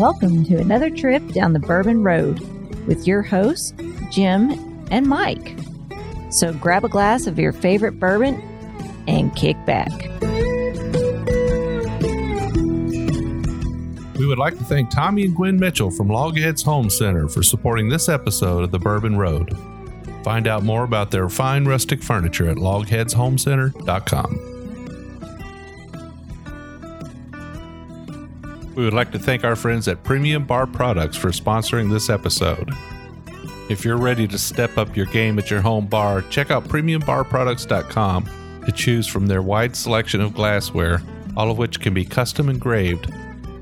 Welcome to another trip down the Bourbon Road with your hosts, Jim and Mike. So grab a glass of your favorite bourbon and kick back. We would like to thank Tommy and Gwen Mitchell from Logheads Home Center for supporting this episode of The Bourbon Road. Find out more about their fine rustic furniture at logheadshomecenter.com. We would like to thank our friends at Premium Bar Products for sponsoring this episode. If you're ready to step up your game at your home bar, check out premiumbarproducts.com to choose from their wide selection of glassware, all of which can be custom engraved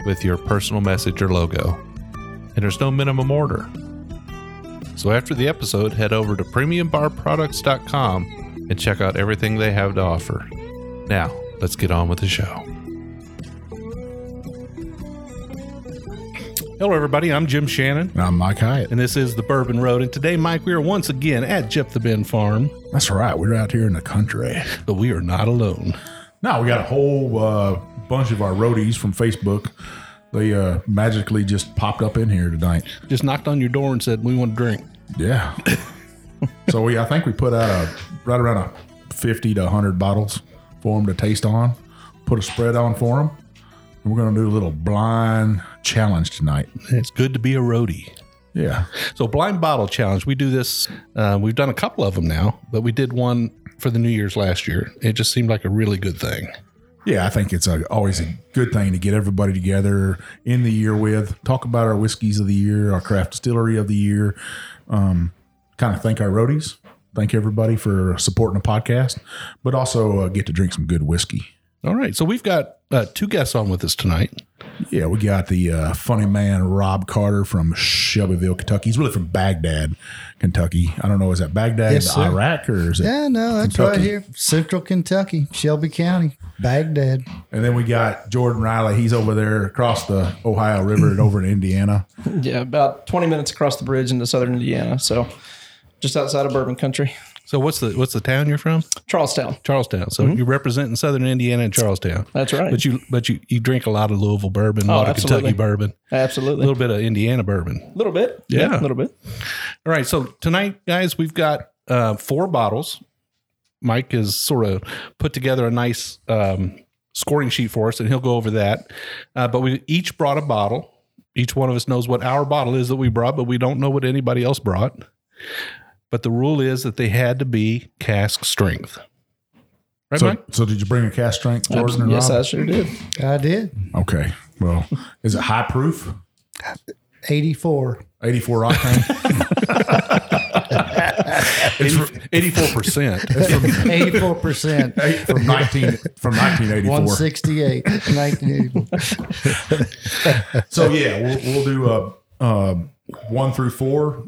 with your personal message or logo. And there's no minimum order. So after the episode, head over to premiumbarproducts.com and check out everything they have to offer. Now, let's get on with the show. Hello, everybody. I'm Jim Shannon, I'm Mike Hyatt. and this is the Bourbon Road. And today, Mike, we are once again at Jeff the Ben Farm, That's right. We're out here in the country. but we are not alone. Now we got a whole uh, bunch of our roadies from Facebook. They uh, magically just popped up in here tonight. Just knocked on your door and said, We want to drink. Yeah. so we, I think we put out a right around a fifty to hundred bottles for them to taste on. Put a spread on for them. We're going to do a little blind challenge tonight. It's good to be a roadie. Yeah. So, blind bottle challenge. We do this. Uh, we've done a couple of them now, but we did one for the New Year's last year. It just seemed like a really good thing. Yeah, I think it's a, always a good thing to get everybody together in the year with, talk about our whiskeys of the year, our craft distillery of the year, um, kind of thank our roadies, thank everybody for supporting the podcast, but also uh, get to drink some good whiskey. All right. So, we've got uh, two guests on with us tonight. Yeah, we got the uh, funny man Rob Carter from Shelbyville, Kentucky. He's really from Baghdad, Kentucky. I don't know, is that Baghdad, Yes, sir. Iraq, or is it? Yeah, no, that's right here. Central Kentucky, Shelby County, Baghdad. And then we got Jordan Riley. He's over there across the Ohio River and over in Indiana. Yeah, about 20 minutes across the bridge into southern Indiana. So just outside of Bourbon Country, So, what's the what's the town you're from? Charlestown. Charlestown. So, you're representing Southern Indiana and Charlestown. That's right. But you but you you drink a lot of Louisville bourbon, a lot of absolutely. Kentucky bourbon, absolutely, a little bit of Indiana bourbon. A little bit. Yeah. A little bit. All right. So tonight, guys, we've got uh, four bottles. Mike has sort of put together a nice um, scoring sheet for us, and he'll go over that. Uh, but we each brought a bottle. Each one of us knows what our bottle is that we brought, but we don't know what anybody else brought. But the rule is that they had to be cask strength. Right, So, Mike? so did you bring a cask strength, Jordan and yes, Rob? I sure did. I did. Okay. Well, is it high proof? 84. 84 octane? Eighty-four percent. 84%. from 19 from 1984. 168. 1984. So yeah, we'll, we'll do uh, uh, one through four.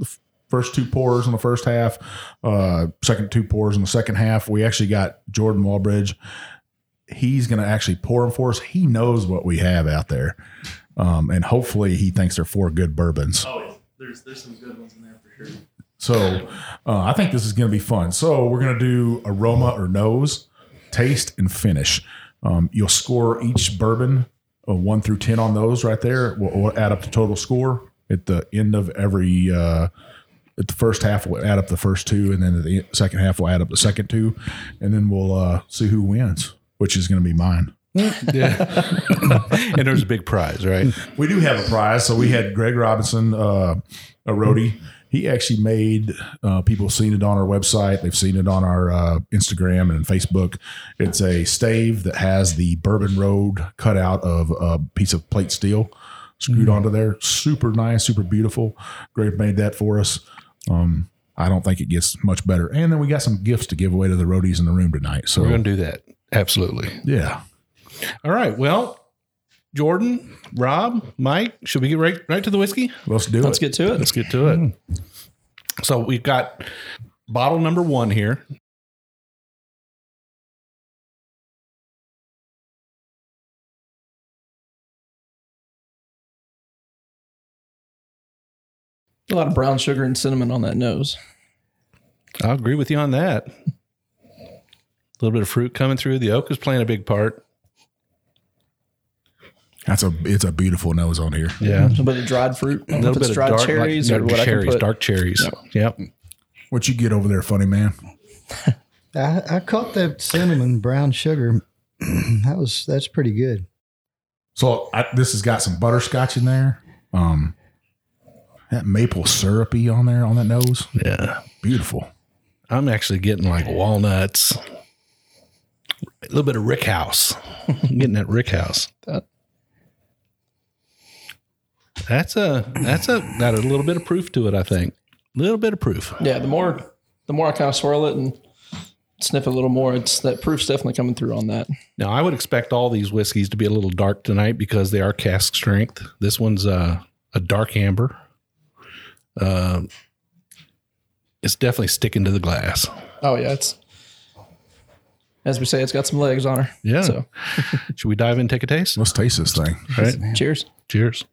First two pours in the first half, uh, second two pours in the second half. We actually got Jordan Wallbridge. He's going to actually pour them for us. He knows what we have out there, um, and hopefully he thinks they're four good bourbons. Oh, there's there's some good ones in there for sure. So uh, I think this is going to be fun. So we're going to do aroma or nose, taste, and finish. Um, you'll score each bourbon uh, one through ten on those right there. We'll, we'll add up the total score at the end of every. Uh, the first half, we'll add up the first two, and then the second half, we'll add up the second two, and then we'll uh, see who wins, which is going to be mine. Yeah. and there's a big prize, right? We do have a prize. So we had Greg Robinson, uh, a roadie. He actually made uh, people have seen it on our website. They've seen it on our uh, Instagram and Facebook. It's a stave that has the Bourbon Road cut out of a piece of plate steel screwed onto there. Super nice, super beautiful. Greg made that for us. Um, I don't think it gets much better. And then we got some gifts to give away to the roadies in the room tonight. So We're going to do that. Absolutely. yeah, All right. Well, Jordan, Rob, Mike, should we get right right to the whiskey? let's do it. Let's get to it. Let's get to it. So we've got bottle number one here. A lot of brown sugar and cinnamon on that nose. I'll agree with you on that. A little bit of fruit coming through. The oak is playing a big part. That's a it's a beautiful nose on here. Yeah. A little bit of dried fruit. I A little if it's bit of dried dark cherries like, or what I can cherries, put. dark cherries. Yep. What you get over there, funny man? I, I caught that cinnamon brown sugar. that was that's pretty good. So I, this has got some butterscotch in there. Um, that maple syrupy on there on that nose, Yeah. beautiful. I'm actually getting like walnuts, a little bit of Rick House. getting that Rick House. That- That's a that's a got a little bit of proof to it. I think a little bit of proof. Yeah, the more the more I kind of swirl it and sniff a little more, it's that proof's definitely coming through on that. Now I would expect all these whiskeys to be a little dark tonight because they are cask strength. This one's a a dark amber. Um, it's definitely sticking to the glass. Oh yeah, it's as we say, it's got some legs on her. Yeah. So Should we dive in and take a taste? Let's taste this thing. All right. cheers. Cheers.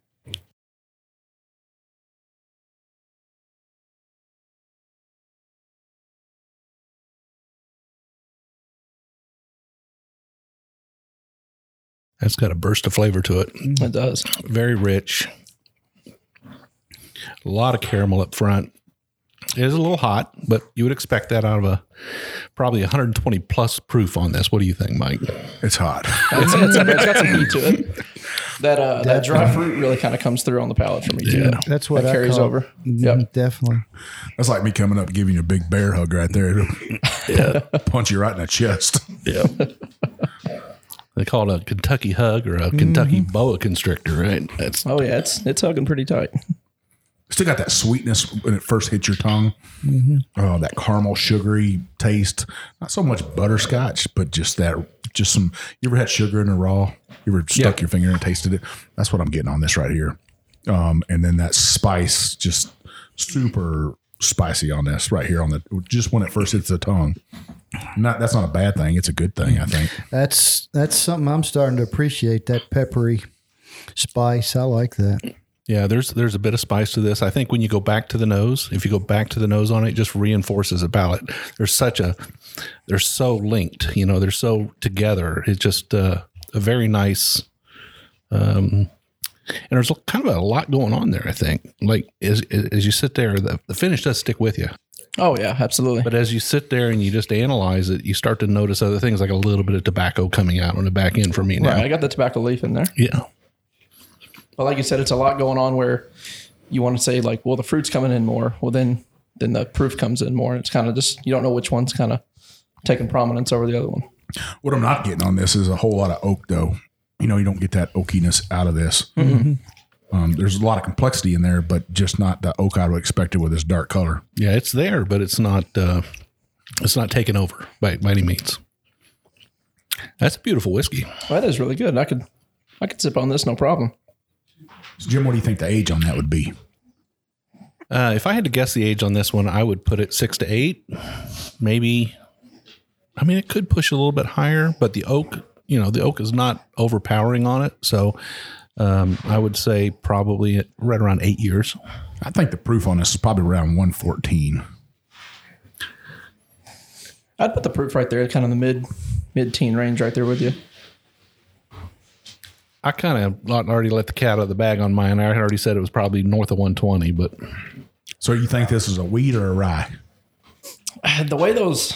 That's got a burst of flavor to it. It does. Very rich. A lot of caramel up front. It is a little hot, but you would expect that out of a probably 120 plus proof on this. What do you think, Mike? It's hot. It's, it's, it's got some heat to it. That uh, that dry fruit really kind of comes through on the palate for me too. Yeah. That's what That I carries caught. over. Mhm, Yep. Definitely. That's like me coming up and giving you a big bear hug right there. It'll punch you right in the chest. Yeah. they call it a Kentucky hug or a Kentucky boa constrictor, right? That's Oh yeah, it's it's hugging pretty tight. Still got that sweetness when it first hits your tongue. Oh, that caramel sugary taste. Not so much butterscotch, but just that, just some. You ever had sugar in a raw? You ever stuck Yeah. your finger and tasted it? That's what I'm getting on this right here. Um, and then that spice, just super spicy on this right here on the just when it first hits the tongue. Not that's not a bad thing. It's a good thing, I think. That's that's something I'm starting to appreciate. That peppery spice. I like that. Yeah. There's there's a bit of spice to this. I think when you go back to the nose, if you go back to the nose on it, it just reinforces the palate. There's such a they're so linked. You know, they're so together. It's just uh, a very nice. Um, and there's kind of a lot going on there. I think, like as as you sit there, the, the finish does stick with you. Oh yeah, absolutely. But as you sit there and you just analyze it, you start to notice other things like a little bit of tobacco coming out on the back end for me now. Right, I got the tobacco leaf in there. Yeah. But like you said, it's a lot going on where you want to say like, well, the fruit's coming in more. Well, then then the proof comes in more. And it's kind of just you don't know which one's kind of taking prominence over the other one. What I'm not getting on this is a whole lot of oak, though. You know, you don't get that oakiness out of this. Um, there's a lot of complexity in there, but just not the oak I would expect it with this dark color. Yeah, it's there, but it's not uh it's not taken over by, by any means. That's a beautiful whiskey. Well, that is really good. I could I could sip on this no problem. So Jim, what do you think the age on that would be? Uh, if I had to guess the age on this one, I would put it six to eight, maybe. I mean, it could push a little bit higher, but the oak, you know, the oak is not overpowering on it. So um, I would say probably right around eight years. I think the proof on this is probably around 114. I'd put the proof right there, kind of the mid mid teen range right there with you. I kind of already let the cat out of the bag on mine. I already said it was probably north of 120, but So you think this is a wheat or a rye? The way those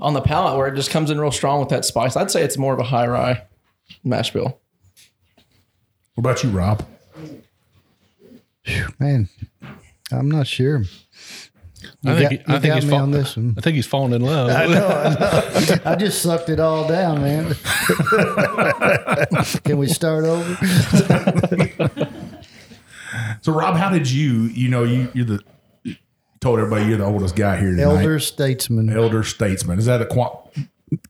on the palate where it just comes in real strong with that spice, I'd say it's more of a high rye mash bill. What about you, Rob? Man, I'm not sure. You I think, got, he- I think he's me fall- on this one. I think he's falling in love. I know. I just sucked it all down, man. Can we start over? So Rob, how did you? You know, you you're the you told everybody you're the oldest guy here tonight. Elder statesman. elder statesman. Is that a qua-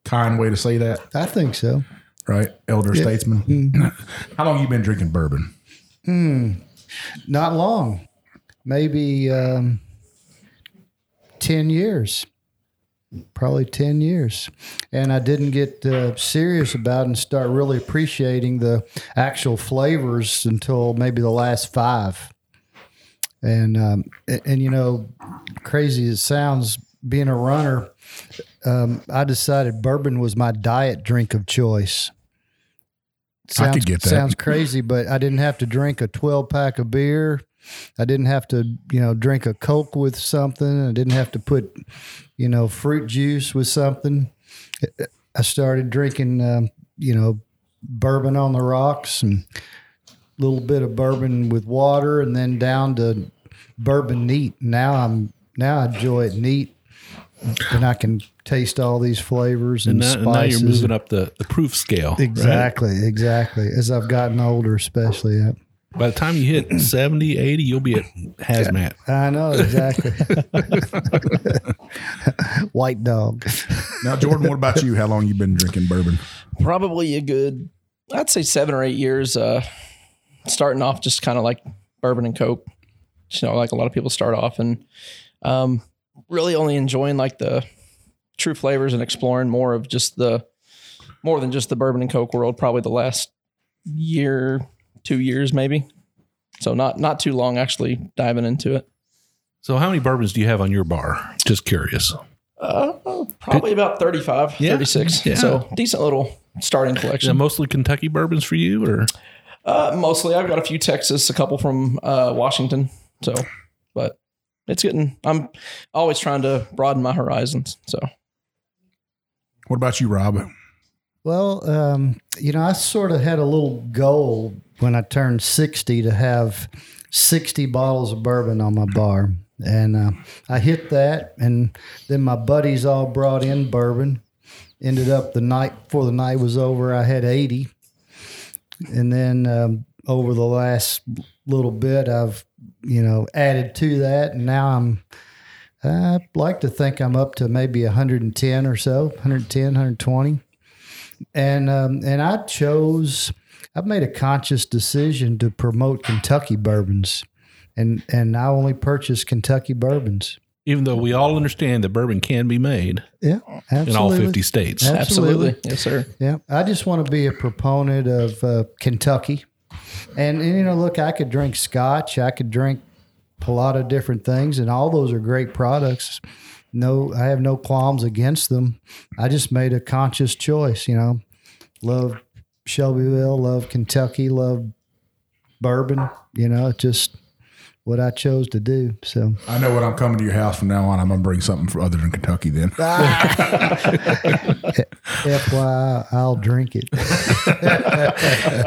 kind way to say that? I think so. Right, elder statesman. how long you been drinking bourbon? Not long. Maybe um, 10 years. Probably 10 years. And I didn't get uh, serious about and start really appreciating the actual flavors until maybe the last five. And, um, and, and, you know, crazy as it sounds, being a runner, um, I decided bourbon was my diet drink of choice. sounds, could get that. Sounds crazy, but I didn't have to drink a 12 pack of beer. I didn't have to, you know, drink a Coke with something. I didn't have to put, you know, fruit juice with something. I started drinking, um, you know, bourbon on the rocks and a little bit of bourbon with water, and then down to bourbon neat. Now I'm now I enjoy it neat, and I can taste all these flavors and, And now, and spices. now you're moving up the, the proof scale. right? Exactly, exactly. As I've gotten older, especially. Yeah. By the time you hit 70, 80, you'll be at hazmat. I know exactly. White dog. Now, Jordan, what about you? How long you been drinking bourbon? Probably a good, I'd say seven or eight years. Uh, starting off just kind of like bourbon and coke. You know, like a lot of people start off, and um, really only enjoying like the true flavors and exploring more of just the more than just the bourbon and coke world. Probably the last year, two years maybe. So not not too long actually diving into it. So, how many bourbons do you have on your bar? Just curious. Uh, probably about 35, Yeah, 36. yeah. So decent little starting collection. it mostly Kentucky bourbons for you, or Uh, mostly, I've got a few Texas, a couple from uh, Washington. So, but it's getting. I'm always trying to broaden my horizons. So, What about you, Rob? Well, um, you know, I sort of had a little goal when I turned 60 to have 60 bottles of bourbon on my bar. And uh, I hit that. And then my buddies all brought in bourbon. Ended up the night before the night was over, I had 80. And then um, over the last little bit, I've, you know, added to that. And now I'm, I'd like to think I'm up to maybe 110 or so, 110, 120 and um, and I chose. I've made a conscious decision to promote Kentucky bourbons, and and I only purchase Kentucky bourbons. even though we all understand that bourbon can be made Yeah, absolutely. in all 50 states? Absolutely. absolutely, yes, sir. Yeah, I just want to be a proponent of uh, Kentucky, and, and you know, look, I could drink Scotch, I could drink a lot of different things, and all those are great products. No, I have no qualms against them. I just made a conscious choice. You know, love Shelbyville, love Kentucky, love bourbon. You know, just what I chose to do. So I know when I'm coming to your house from now on, I'm gonna bring something for other than Kentucky. Then FYI, I'll drink it.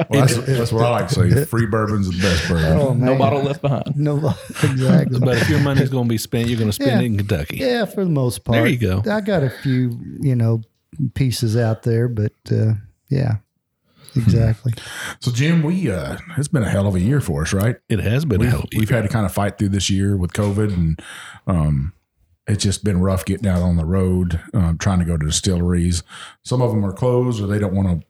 Well, that's, that's what I like to say. Free bourbon's the best bourbon. Oh man, No bottle left behind. no, exactly. But if your money's going to be spent, you're going to spend Yeah. it in Kentucky. Yeah, for the most part. There you go. I got a few, you know, pieces out there, but uh, yeah, exactly. So, Jim, we uh, it's been a hell of a year for us, right? It has been We've, hell of a we've had to kind of fight through this year with COVID, and um, it's just been rough getting out on the road, um, trying to go to distilleries. Some of them are closed, or they don't want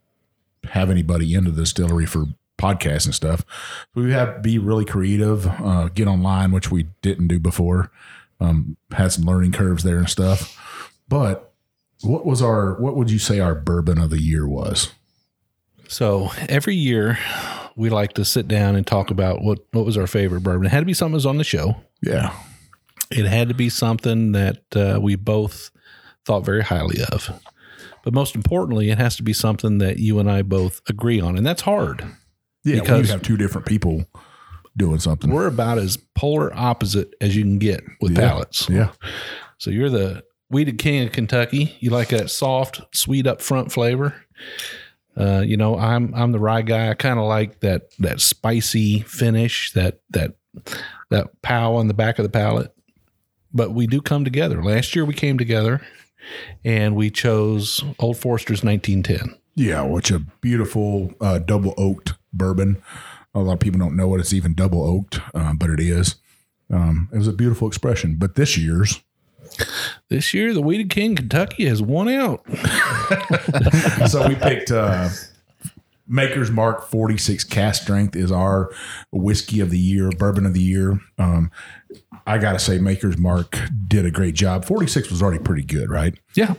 to have anybody into the distillery for podcasts and stuff. So We have to be really creative, uh, get online, which we didn't do before. Um, had some learning curves there and stuff. But what was our? What would you say our bourbon of the year was? So every year we like to sit down and talk about what, what was our favorite bourbon. It had to be something that was on the show. Yeah, It had to be something that uh, we both thought very highly of. But most importantly, it has to be something that you and I both agree on. And that's hard. yeah. Because- you have two different people doing something. We're about as polar opposite as you can get with Yeah. palates. Yeah. So you're the wheated king of Kentucky. You like that soft, sweet up front flavor. Uh, you know, I'm I'm the rye guy. I kind of like that that spicy finish, that that that pow on the back of the palate. But we do come together. Last year we came together and we chose Old Forester's 1910. Yeah, which a beautiful uh, double oaked bourbon. A lot of people don't know it. It's even double oaked, um, but it is. Um, it was a beautiful expression. But this year's, This year, the Wheated King Kentucky has won out. so we picked uh, Maker's Mark 46 cask strength is our whiskey of the year, bourbon of the year. Um, I got to say, Maker's Mark did a great job. 46 was already pretty good, right? Yeah.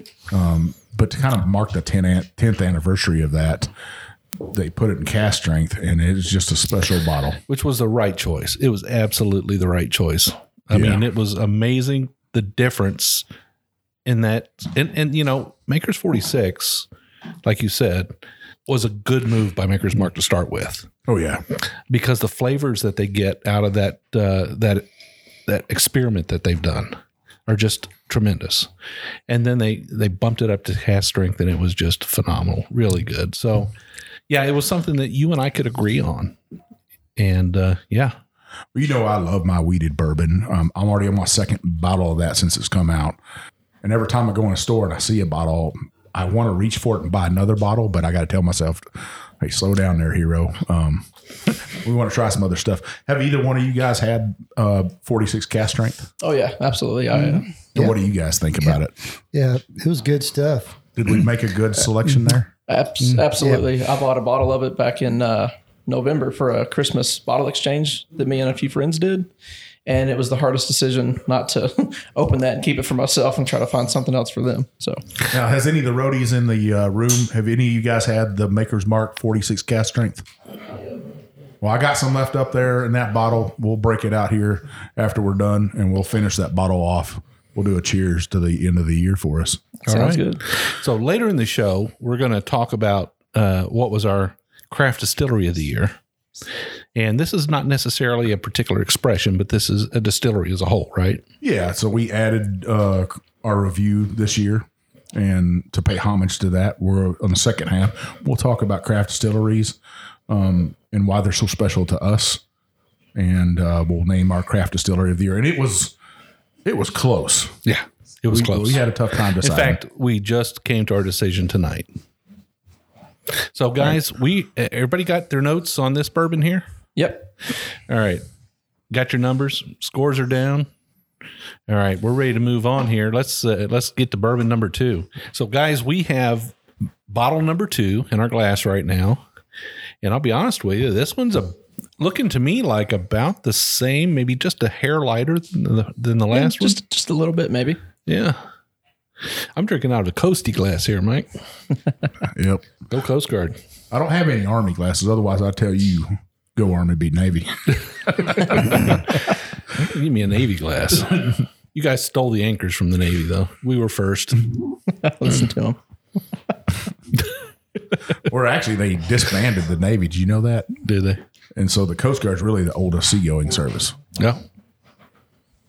But to kind of mark the 10 an- 10th anniversary of that, they put it in cask strength, and it's just a special bottle. which was the right choice. It was absolutely the right choice. I Yeah. mean, it was amazing the difference in that. And, and you know, Maker's 46, like you said, was a good move by Maker's Mark to start with Oh yeah, because the flavors that they get out of that uh, that that experiment that they've done are just tremendous. And then they they bumped it up to cask strength, and it was just phenomenal, really good. So, yeah, it was something that you and I could agree on. And uh, yeah, Well, you know I love my wheated bourbon. Um, I'm already on my second bottle of that since it's come out, and every time I go in a store and I see a bottle, I want to reach for it and buy another bottle, but I got to tell myself, "Hey, slow down there, hero." Um, we want to try some other stuff. Have either one of you guys had uh, 46 cask strength? Oh yeah, absolutely. I, uh, And what do you guys think about it? Yeah, it was good stuff. Did we make a good selection there? abs- absolutely. I bought a bottle of it back in uh, November for a Christmas bottle exchange that me and a few friends did. And it was the hardest decision not to open that and keep it for myself and try to find something else for them. So Now, has any of the roadies in the uh, room, have any of you guys had the Maker's Mark 46 cask strength? Well, I got some left up there in that bottle. We'll break it out here after we're done and we'll finish that bottle off. We'll do a cheers to the end of the year for us. sounds good. So later in the show, we're going to talk about uh, what was our craft distillery of the year. And this is not necessarily a particular expression, but this is a distillery as a whole, right? Yeah, so we added uh, our review this year. And to pay homage to that, we're on the second half. We'll talk about craft distilleries um, and why they're so special to us. And uh, we'll name our craft distillery of the year. And it was it was close. Yeah, it was we, close. We had a tough time deciding. in fact, we just came to our decision tonight. So, guys, we everybody got their notes on this bourbon here. Yep. All right, got your numbers. Scores are down. All right, we're ready to move on here. Let's uh, let's get to bourbon number two. So, guys, we have bottle number two in our glass right now, and I'll be honest with you, this one's a looking to me like about the same, maybe just a hair lighter than the, than the last one. Just just a little bit, maybe. Yeah. I'm drinking out of a Coasty glass here, Mike. yep. Go Coast Guard. I don't have any Army glasses. Otherwise, I'd tell you, go Army, beat Navy. Give me a Navy glass. you guys stole the anchors from the Navy, though. We were first. Listen to him. or actually, they disbanded the Navy. Do you know that? Did they? And so the Coast Guard's really the oldest seagoing service. Yeah.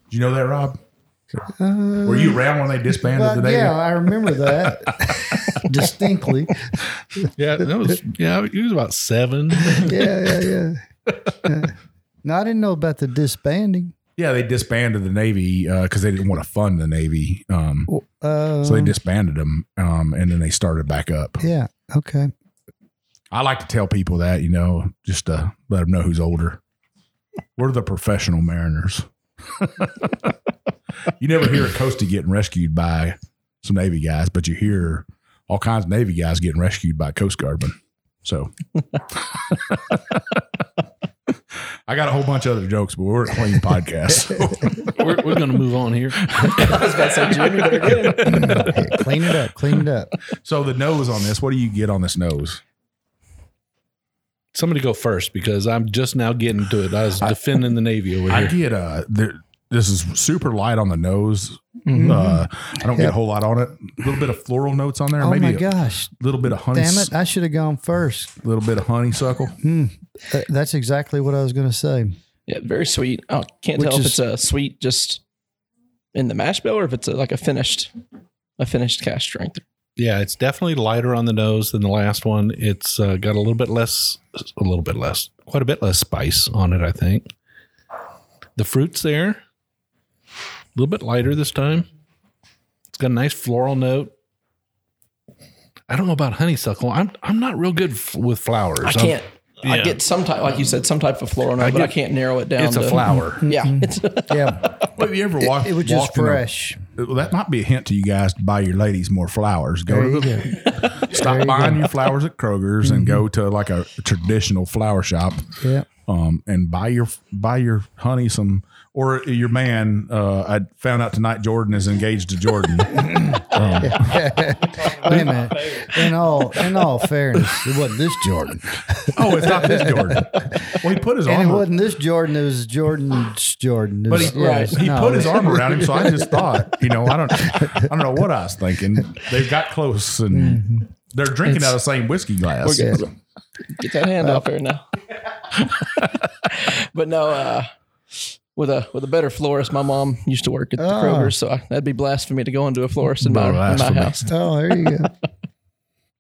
Do you know that, Rob? Were you around when they disbanded But the Navy? yeah, I remember that distinctly. Yeah, that was yeah, he was about seven. Yeah, yeah, yeah. Yeah. No, I didn't know about the disbanding. Yeah, they disbanded the Navy because they didn't want to fund the Navy. Um, Uh, so they disbanded them, um, and then they started back up. yeah. Okay. I like to tell people that, you know, just to let them know who's older. We're the professional mariners. you never hear a coastie getting rescued by some Navy guys, but you hear all kinds of Navy guys getting rescued by Coast Guardmen. So I got a whole bunch of other jokes, but we're a clean podcast. So We're, we're going to move on here. I was about to say, Jim, you better get it. Hey, clean it up. Clean it up. so the nose on this, what do you get on this nose? Somebody go first because I'm just now getting to it. I was defending the Navy over I here. I get uh there, this is super light on the nose. Mhm. Uh, I don't get a whole lot on it. A little bit of floral notes on there, oh maybe my gosh! a little bit of honey, Damn it. I should have gone first. a little bit of honeysuckle. Hmm. Th- That's exactly what I was going to say. Yeah, very sweet. Oh, can't Which tell if it's a sweet just in the mash bill or if it's a, like a finished, a finished cask strength. Yeah, it's definitely lighter on the nose than the last one. It's uh, got a little bit less, a little bit less, quite a bit less spice on it, I think. The fruit's there, a little bit lighter this time. It's got a nice floral note. I don't know about honeysuckle. I'm I'm not real good f- with flowers. I can't. I get some type, like you said, some type of floral note, but I can't narrow it down. it's a flower. Yeah, it's Yeah. Well, have you ever walked? it was just walked in a- fresh. well, that might be a hint to you guys to buy your ladies more flowers. Go There to the go. There stop you buying go. your flowers at Kroger's and go to like a traditional flower shop. Yeah. um, and buy your buy your honey some or your man. Uh, I found out tonight Jordan is engaged to Jordan. um, Wait a minute. In all, in all fairness, it wasn't this Jordan, oh, it's not this Jordan. Well, he put his and it arm. wasn't this Jordan. It was Jordan's Jordan. It But was- he, yeah, it's- he no, put his it's- arm around him, so I just thought, you know, I don't, I don't know what I was thinking. They got close, and They're drinking It's- out of the same whiskey glass. We're. Get that hand off here now. but no, uh, with a with a better florist, my mom used to work at the ah. Oh. Kroger, so I, that'd be blasphemy to go into a florist in my, in my house. Oh, there you go.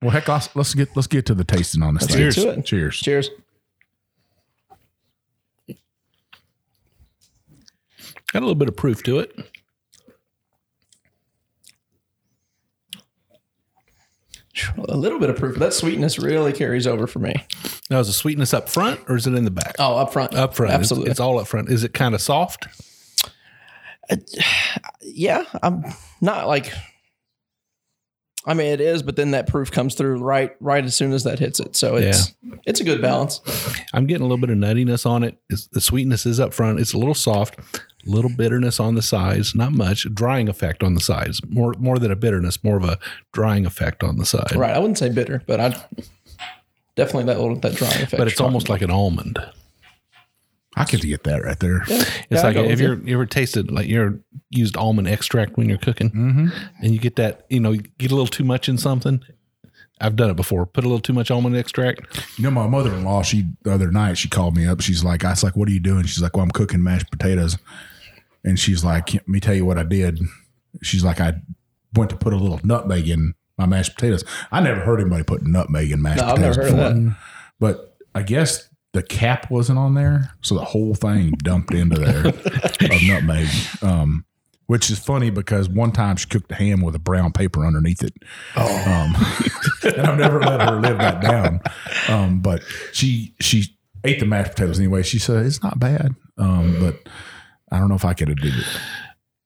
Well, heck, let's, let's get let's get to the tasting on this. Let's thing. get to it. Cheers. Cheers. Got a little bit of proof to it. A little bit of proof. That sweetness really carries over for me. Now, is the sweetness up front or is it in the back? Oh, up front. up front. It's- Absolutely. It's, all up front. Is it kind of soft? Uh, yeah, I'm not like. I mean, it is, but then that proof comes through right, right as soon as that hits it. So it's it's a good balance. I'm getting a little bit of nuttiness on it. It's, the sweetness is up front. It's a little soft, little bitterness on the sides, not much. Drying effect on the sides, more more than a bitterness, more of a drying effect on the side. Right. I wouldn't say bitter, but I definitely that little that drying effect. But it's almost talking like an almond. I could get that right there. about. It's Yeah, like if you're you ever tasted like you're used almond extract when you're cooking, Mm-hmm. and you get that you know you get a little too much in something. I've done it before. Put a little too much almond extract. You know, my mother in law, she the other night she called me up. She's like, I was like, What are you doing? She's like, Well, I'm cooking mashed potatoes. And she's like, Let me tell you what I did. She's like, I went to put a little nutmeg in my mashed potatoes. I never heard anybody put nutmeg in mashed No, I've potatoes never heard of before. that. But I guess the cap wasn't on there, so the whole thing dumped into there of nutmeg. Um, which is funny because one time she cooked a ham with a brown paper underneath it. Um, and I've never let her live that down. Um, but she she ate the mashed potatoes anyway. She said it's not bad, um, but I don't know if I could have did it.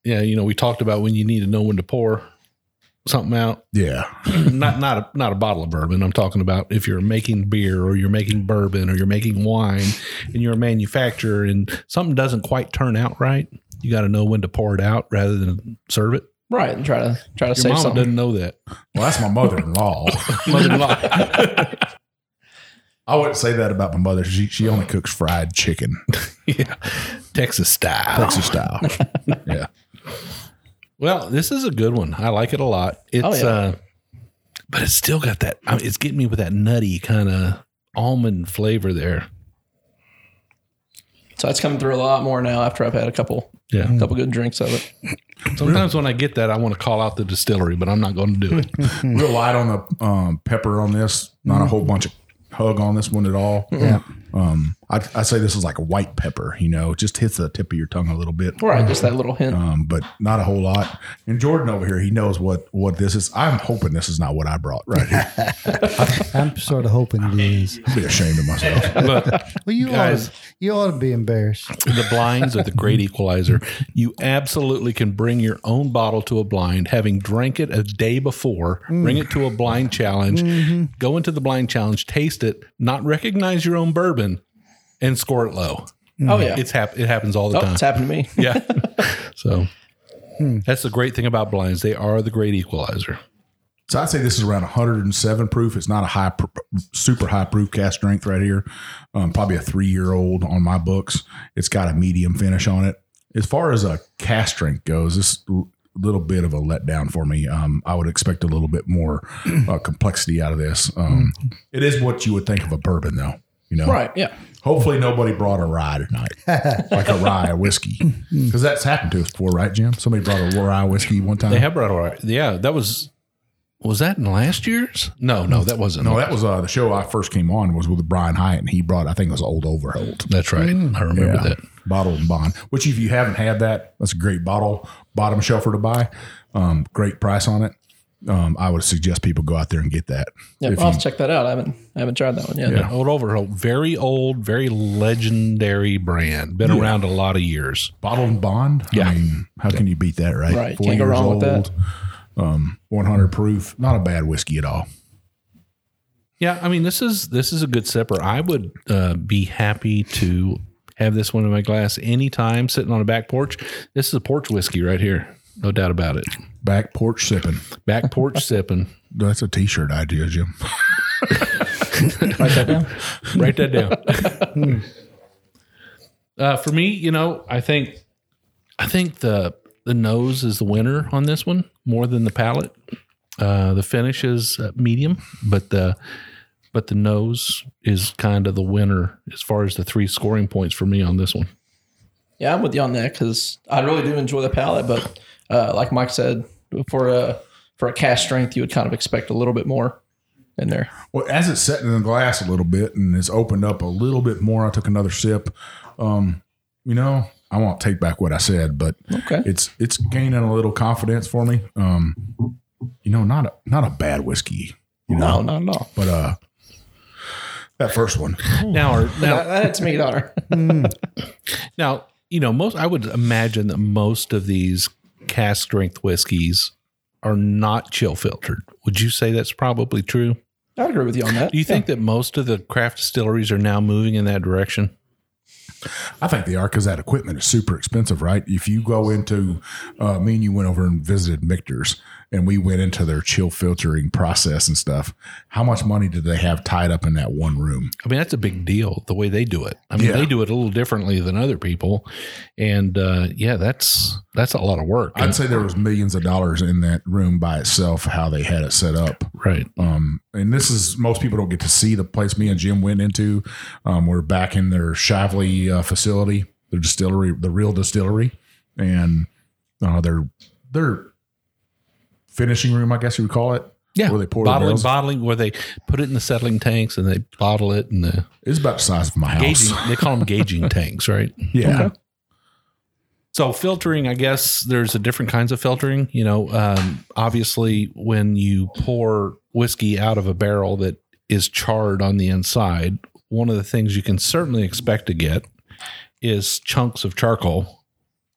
Yeah, you know we talked about when you need to know when to pour something out. Yeah, not not a not a bottle of bourbon. I'm talking about if you're making beer or you're making bourbon or you're making wine and you're a manufacturer and something doesn't quite turn out right, you got to know when to pour it out rather than serve it. Right. And try to try to Your save mama something. doesn't know that. well, that's my mother-in-law. Mother-in-law. I wouldn't say that about my mother. She she only cooks fried chicken, yeah, Texas style. Texas style. Yeah. Well, this is a good one. I like it a lot. It's yeah. uh but it's still got that I mean, it's getting me with that nutty kind of almond flavor there. So that's coming through a lot more now after I've had a couple Yeah. couple good drinks of it. Sometimes when I get that I want to call out the distillery, but I'm not going to do it. Real light on the um, pepper on this. Not a whole bunch of hug on this one at all. Yeah. Um, I I say this is like a white pepper. You know, just hits the tip of your tongue a little bit. Right. Just that little hint. um, but not a whole lot. And Jordan over here, he knows what what this is. I'm hoping this is not what I brought right here. I'm sort of hoping it is. I'd be ashamed of myself. But Well, you Guys. ought to, you ought to be embarrassed. the blinds are the great equalizer. You absolutely can bring your own bottle to a blind, having drank it a day before, bring it to a blind challenge, go into the blind challenge, taste it, not recognize your own bourbon, and score it low. oh yeah. It's hap- it happens all the oh, time. it's happened to me. yeah. so that's the great thing about blinds. They are the great equalizer. So I'd say this is around 107 proof. It's not a high, pr- super high proof cask strength right here. Um, probably a three year old on my books. It's got a medium finish on it. As far as a cast strength goes, this l- little bit of a letdown for me. Um, I would expect a little bit more uh, complexity out of this. Um, it is what you would think of a bourbon, though. You know, Right. Yeah. Hopefully, nobody brought a rye tonight, like a rye whiskey, because that's happened to us before, right, Jim? Somebody brought a rye whiskey one time. They have brought a rye. yeah. That was was that in last year's? No, no, that wasn't. No, that was uh, the show I first came on was with Brian Hyatt, and he brought I think it was Old Overholt. That's right. I remember Yeah. that. Bottled and bond. Which if you haven't had that, that's a great bottle, bottom shelfer to buy. Um, great price on it. Um, I would suggest people go out there and get that. Yeah. If I'll you- check that out. I haven't I haven't tried that one yet. Yeah. Old Overholt, very old, very legendary brand. Been around a lot of years. bottled and bond. Yeah. I mean, how can you beat that, right? Right. Can't go wrong with that. Um, 100 proof. Not a bad whiskey at all. Yeah, I mean this is this is a good sipper. I would uh, be happy to have this one in my glass anytime, sitting on a back porch. This is a porch whiskey right here, no doubt about it. Back porch sipping. Back porch sipping. That's a t-shirt idea, Jim. Write that down. Write that down. uh, for me, you know, I think I think the the nose is the winner on this one more than the palate. Uh, the finish is uh, medium, but the but the nose is kind of the winner as far as the three scoring points for me on this one. Yeah, I'm with you on that because I really do enjoy the palate, but uh, like Mike said, for a for a cask strength, you would kind of expect a little bit more in there. Well, as it's setting in the glass a little bit and it's opened up a little bit more, I took another sip. Um, you know, I won't take back what I said, but Okay. it's it's gaining a little confidence for me. Um, you know, not a not a bad whiskey, you No, know, not at all. but uh, that first one, Now, or, now, That, that me, daughter. now, you know, most I would imagine that most of these cask strength whiskeys are not chill filtered. Would you say that's probably true? I'd agree with you on that. Do you think that most of the craft distilleries are now moving in that direction? I think they are because that equipment is super expensive, right? If you go into, uh, me and you went over and visited Michter's, and we went into their chill filtering process and stuff. How much money did they have tied up in that one room? I mean, that's a big deal the way they do it. I mean, Yeah. they do it a little differently than other people, and uh, yeah, that's that's a lot of work. I'd say there was millions of dollars in that room by itself. How they had it set up. right. Um, and this is most people don't get to see the place me and Jim went into. Um, we're back in their Shively uh, facility, the distillery, the real distillery, and uh, their their finishing room, I guess you would call it. Yeah, where they pour the bottling, barrels. bottling, where they put it in the settling tanks and they bottle it and the It's about the size of my house. gauging. They call them gauging tanks, right? Yeah, So filtering, I guess there's a different kinds of filtering. You know, um, obviously when you pour whiskey out of a barrel that is charred on the inside, one of the things you can certainly expect to get is chunks of charcoal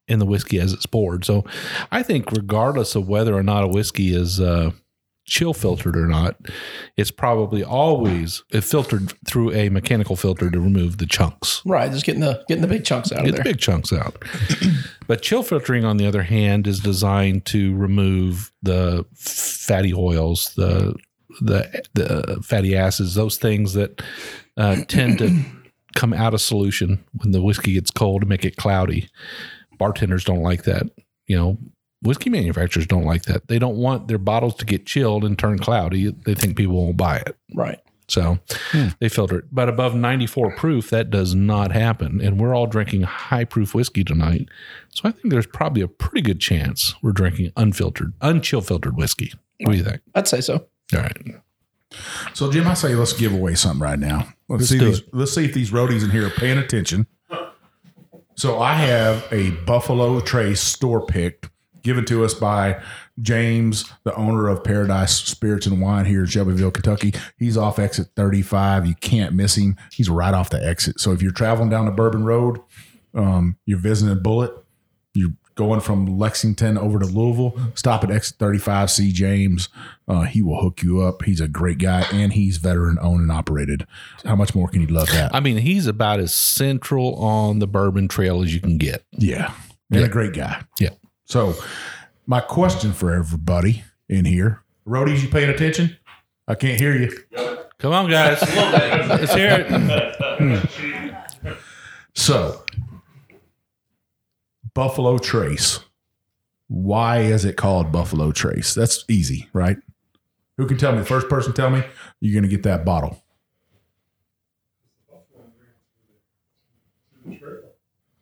in the whiskey as it's poured. So I think regardless of whether or not a whiskey is uh, chill filtered or not, it's probably always filtered through a mechanical filter to remove the chunks Right, just getting the getting the big chunks out of get the big chunks out. but chill filtering, on the other hand, is designed to remove the fatty oils, the the the fatty acids, those things that uh, tend to come out of solution when the whiskey gets cold to make it cloudy. Bartenders don't like that. You know, whiskey manufacturers don't like that. They don't want their bottles to get chilled and turn cloudy. They think people won't buy it. Right. So hmm. they filter it. But above 94 proof, that does not happen. And we're all drinking high proof whiskey tonight. So I think there's probably a pretty good chance we're drinking unfiltered, unchill filtered whiskey. What do you think? I'd say so. All right. So Jim, I say let's give away something right now. Let's, Let's see do these. Let's see if these roadies in here are paying attention. So I have a Buffalo Trace store picked given to us by James, the owner of Paradise Spirits and Wine here in Shelbyville, Kentucky. He's off exit 35. You can't miss him. He's right off the exit. So if you're traveling down the Bourbon Road, um, you're visiting Bulleit, going from Lexington over to Louisville, stop at X35C James. Uh, he will hook you up. He's a great guy and he's veteran owned and operated. How much more can you love that? I mean, he's about as central on the bourbon trail as you can get. Yeah. And Yeah. a great guy. Yeah. So, my question for everybody in here Roadies, you paying attention? I can't hear you. Come on, guys. Let's hear it. So, Buffalo Trace. Why is it called Buffalo Trace? That's easy, right? Who can tell me? First person tell me you're going to get that bottle.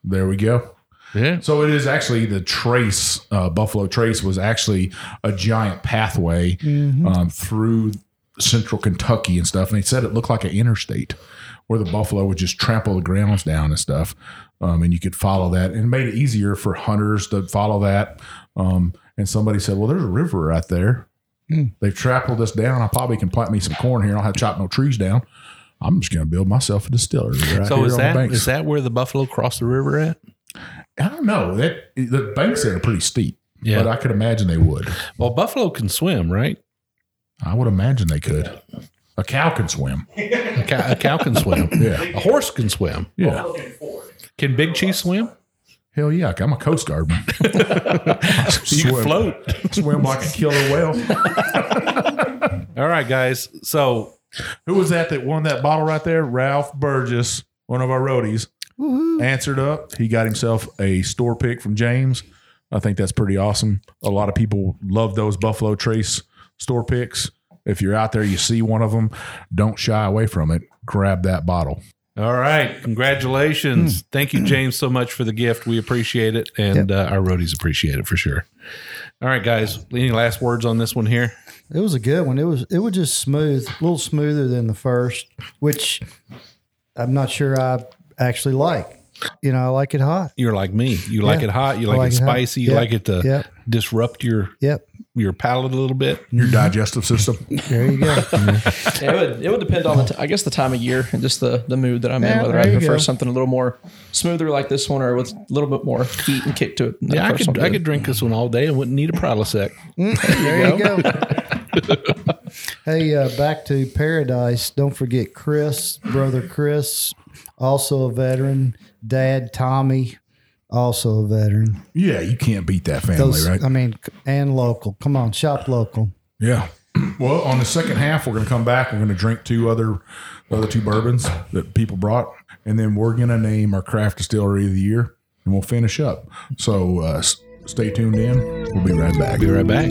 There we go. Yeah. So it is actually the trace. Uh, Buffalo Trace was actually a giant pathway um, through central Kentucky and stuff. And they said it looked like an interstate where the buffalo would just trample the grounds down and stuff. Um, and you could follow that and it made it easier for hunters to follow that. Um, and somebody said, well, there's a river right there. They've trampled us down. I probably can plant me some corn here. I don't have to chop no trees down. I'm just going to build myself a distillery right So is on the that is that where the buffalo crossed the river at? I don't know. That the banks there are pretty steep. Yeah. But I could imagine they would. Well, buffalo can swim, right? I would imagine they could. A cow can swim. A cow, a cow can swim. Yeah. A horse can swim. Yeah. Can Big Chief swim? Hell yeah. I'm a coast guardman. You can float. Swim like a killer whale. All right, guys. So Who was that that won that bottle right there? Ralph Burgess, one of our roadies, answered up. He got himself a store pick from James. I think that's pretty awesome. A lot of people love those Buffalo Trace store picks. If you're out there, you see one of them, don't shy away from it. Grab that bottle. All right. Congratulations. Thank you, James, so much for the gift. We appreciate it. And uh, our roadies appreciate it for sure. All right, guys. Any last words on this one here? It was a good one. It was it was just smooth, a little smoother than the first, which I'm not sure I actually like. You know, I like it hot. You're like me. You like it hot. You like, like it it spicy. You Yep. like it to Yep. disrupt your Yep. Your palate a little bit. Your digestive system. There you go. Yeah, it would, it would depend on the, t- I guess, the time of year and just the, the mood that I'm Yeah, in, whether I prefer go. something a little more smoother like this one or with a little bit more heat and kick to it. Yeah, I could I could drink this one all day and wouldn't need a Prilosec. there you go. hey, uh, back to paradise. Don't forget Chris, brother Chris, also a veteran. Dad Tommy, also a veteran. Yeah, you can't beat that family, Those, right? I mean, and local. Come on, shop local. Yeah. Well, on the second half, we're going to come back. We're going to drink two other, other two bourbons that people brought, and then we're going to name our craft distillery of the year, and we'll finish up. So uh, stay tuned in. We'll be right back. Be right back.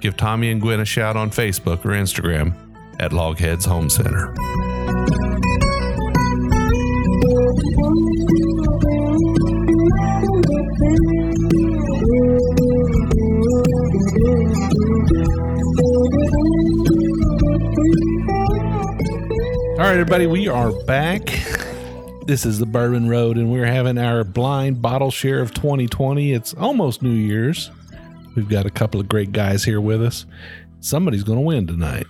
give Tommy and Gwen a shout on Facebook or Instagram at Logheads Home Center. All right, everybody, we are back. This is the Bourbon Road, and we're having our blind bottle share of 2020. It's almost New Year's. We've got a couple of great guys here with us. Somebody's going to win tonight.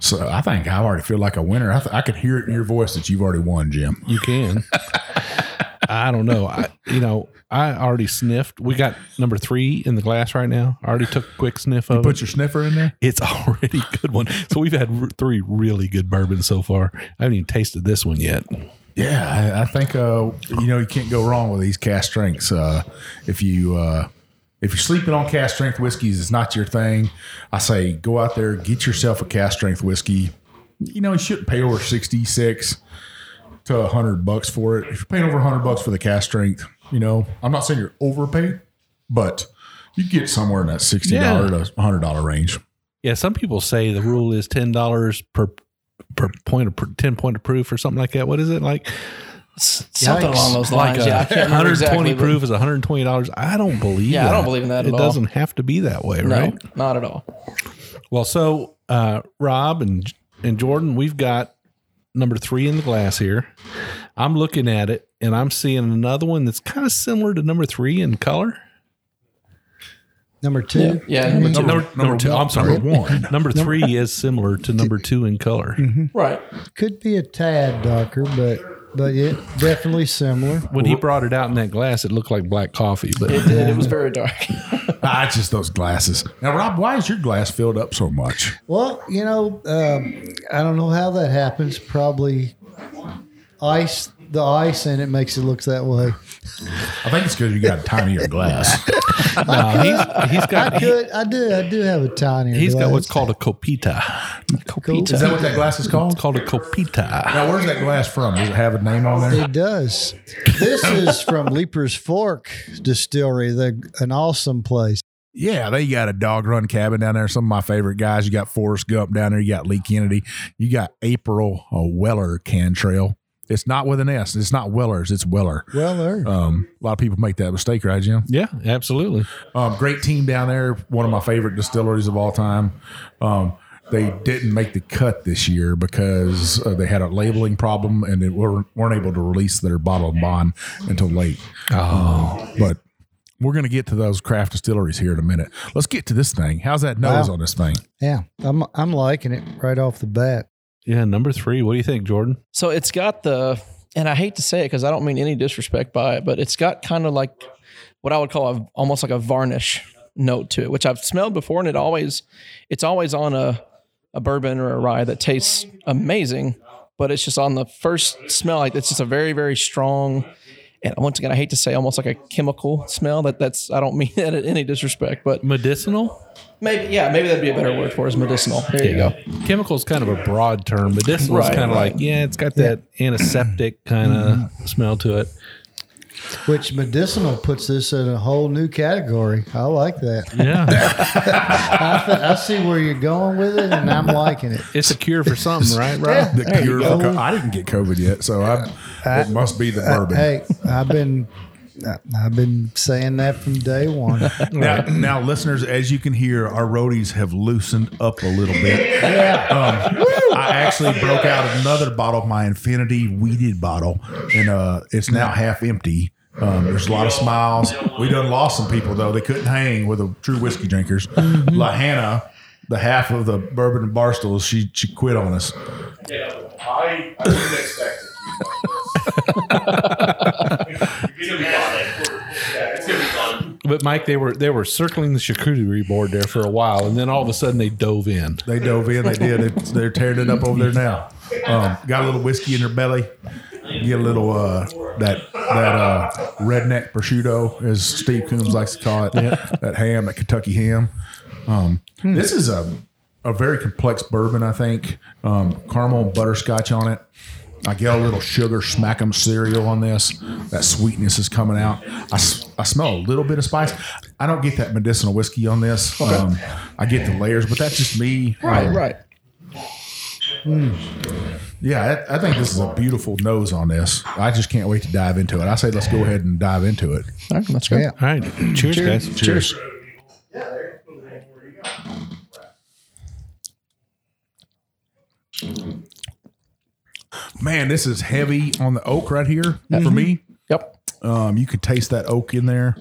So I think I already feel like a winner. I, th- I could hear it in your voice that you've already won, Jim. You can. I don't know. I, you know, I already sniffed. We got number three in the glass right now. I already took a quick sniff of it. Put your sniffer in there. It's already a good one. So we've had r- three really good bourbons so far. I haven't even tasted this one yet. Yeah, I, I think uh, you know you can't go wrong with these cask strengths. Uh, if you uh, if you're sleeping on cask strength whiskeys, it's not your thing. I say go out there, get yourself a cask strength whiskey. You know you shouldn't pay over sixty six to a hundred bucks for it. If you're paying over a hundred bucks for the cask strength, you know I'm not saying you're overpaid, but you get somewhere in that sixty dollar to hundred dollar range. Yeah, some people say the rule is ten dollars per per point of ten point of proof or something like that. What is it like? Something Yikes. along those Like lines. yeah, I can't 120 exactly, proof is 120 dollars. I don't believe. Yeah, I don't believe in that It all. doesn't have to be that way, No, right? not at all. Well, so uh, Rob and and Jordan, we've got number three in the glass here. I'm looking at it and I'm seeing another one that's kind of similar to number three in color. Number two. Yeah, number two. Number, number two. one- I'm sorry. number one. Number three is similar to number two in color. Right. Could be a tad darker, but but yeah, definitely similar. When he brought it out in that glass, it looked like black coffee. But It did. It was very dark. Ah, it's just those glasses. Now, Rob, why is your glass filled up so much? Well, you know, um, I don't know how that happens. Probably ice, the ice in it makes it look that way. I think it's because you got a tinier glass. no, he's, he's got I could, I do, I do have a tiny. he's got what's called a copita. Copita. Is that what that glass is called? It's called a copita. Now, where's that glass from? Does it have a name on there? It does. This is from Leiper's Fork Distillery, the an awesome place. Yeah, they got a dog run cabin down there. Some of my favorite guys. You got Forrest Gump down there. You got Lee Kennedy. You got April uh, Weller Cantrail. It's not with an S. It's not Wellers. It's Weller. Well, there. Um, a lot of people make that mistake, right, Jim? Yeah, absolutely. Um, great team down there. One of my favorite distilleries of all time. Um, they didn't make the cut this year because uh, they had a labeling problem and they weren't, weren't able to release their bottle and bond until late. Oh, but we're going to get to those craft distilleries here in a minute. Let's get to this thing. How's that nose Wow. on this thing? yeah, I'm I'm liking it right off the bat. Yeah, number three. What do you think, Jordan? So it's got the, and I hate to say it because I don't mean any disrespect by it, but it's got kind of like what I would call a, almost like a varnish note to it, which I've smelled before, and it always, it's always on a, a bourbon or a rye that tastes amazing, but it's just on the first smell, like it's just a very very strong. And once again, I hate to say almost like a chemical smell. That that's I don't mean that in any disrespect, but Medicinal? maybe yeah, maybe that'd be a better word for it, is medicinal. There you go. Chemical is kind of a broad term. Medicinal is Right, kind of right. like, yeah, it's got that antiseptic kind of mm-hmm. smell to it. Which medicinal puts this in a whole new category. I like that. Yeah. I, th- I see where you're going with it, and I'm liking it. it's a cure for something, right, Rob? The cure for co- I didn't get COVID yet, so I, it must be the bourbon. Hey, I've been I've been saying that from day one. Now, now, listeners, as you can hear, our roadies have loosened up a little bit. Um, I actually broke out another bottle of my Infinity wheated bottle, and uh, it's now half empty. Um, there's a lot of smiles. We done lost some people though; they couldn't hang with the true whiskey drinkers. La Hannah, the half of the bourbon and barstools, she she quit on us. I, I didn't expect it. gonna be fun. Yeah, it's gonna be fun. But Mike, they were they were circling the charcuterie board there for a while, and then all of a sudden they dove in. They dove in. They did. It, they're tearing it up over there now. Um, got a little whiskey in their belly. Get a little uh, that that uh, redneck prosciutto, as Steve Coombs likes to call it. That ham, that Kentucky ham. Um, This is a a very complex bourbon. I think um, caramel and butterscotch on it. I get a little sugar smack 'em cereal on this. That sweetness is coming out. I, I smell a little bit of spice. I don't get that medicinal whiskey on this. Um, I get the layers, but that's just me. Right, Um, right. yeah, I, I think this is a beautiful nose on this. I just can't wait to dive into it. I say let's go ahead and dive into it. All right, let's go. Yeah. All right, cheers, guys. Cheers. Man, this is heavy on the oak right here for me. Yep. Um, you could taste that oak in there.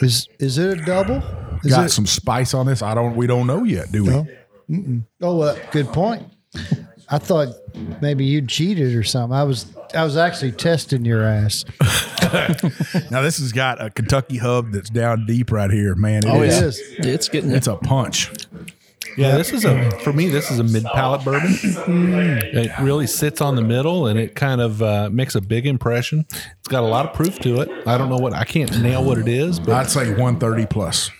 Is is it a double? Is Got it? some spice on this. I don't. We don't know yet, do we? No. Oh, uh, good point. I thought maybe you cheated or something. I was I was actually testing your ass. Now this has got a Kentucky hub that's down deep right here, man. It Oh, is- it is. It's getting It's a punch. Yeah, this is a for me. This is a mid palate bourbon. It really sits on the middle, and it kind of uh, makes a big impression. It's got a lot of proof to it. I don't know what I can't nail what it is, but I'd say 130 plus.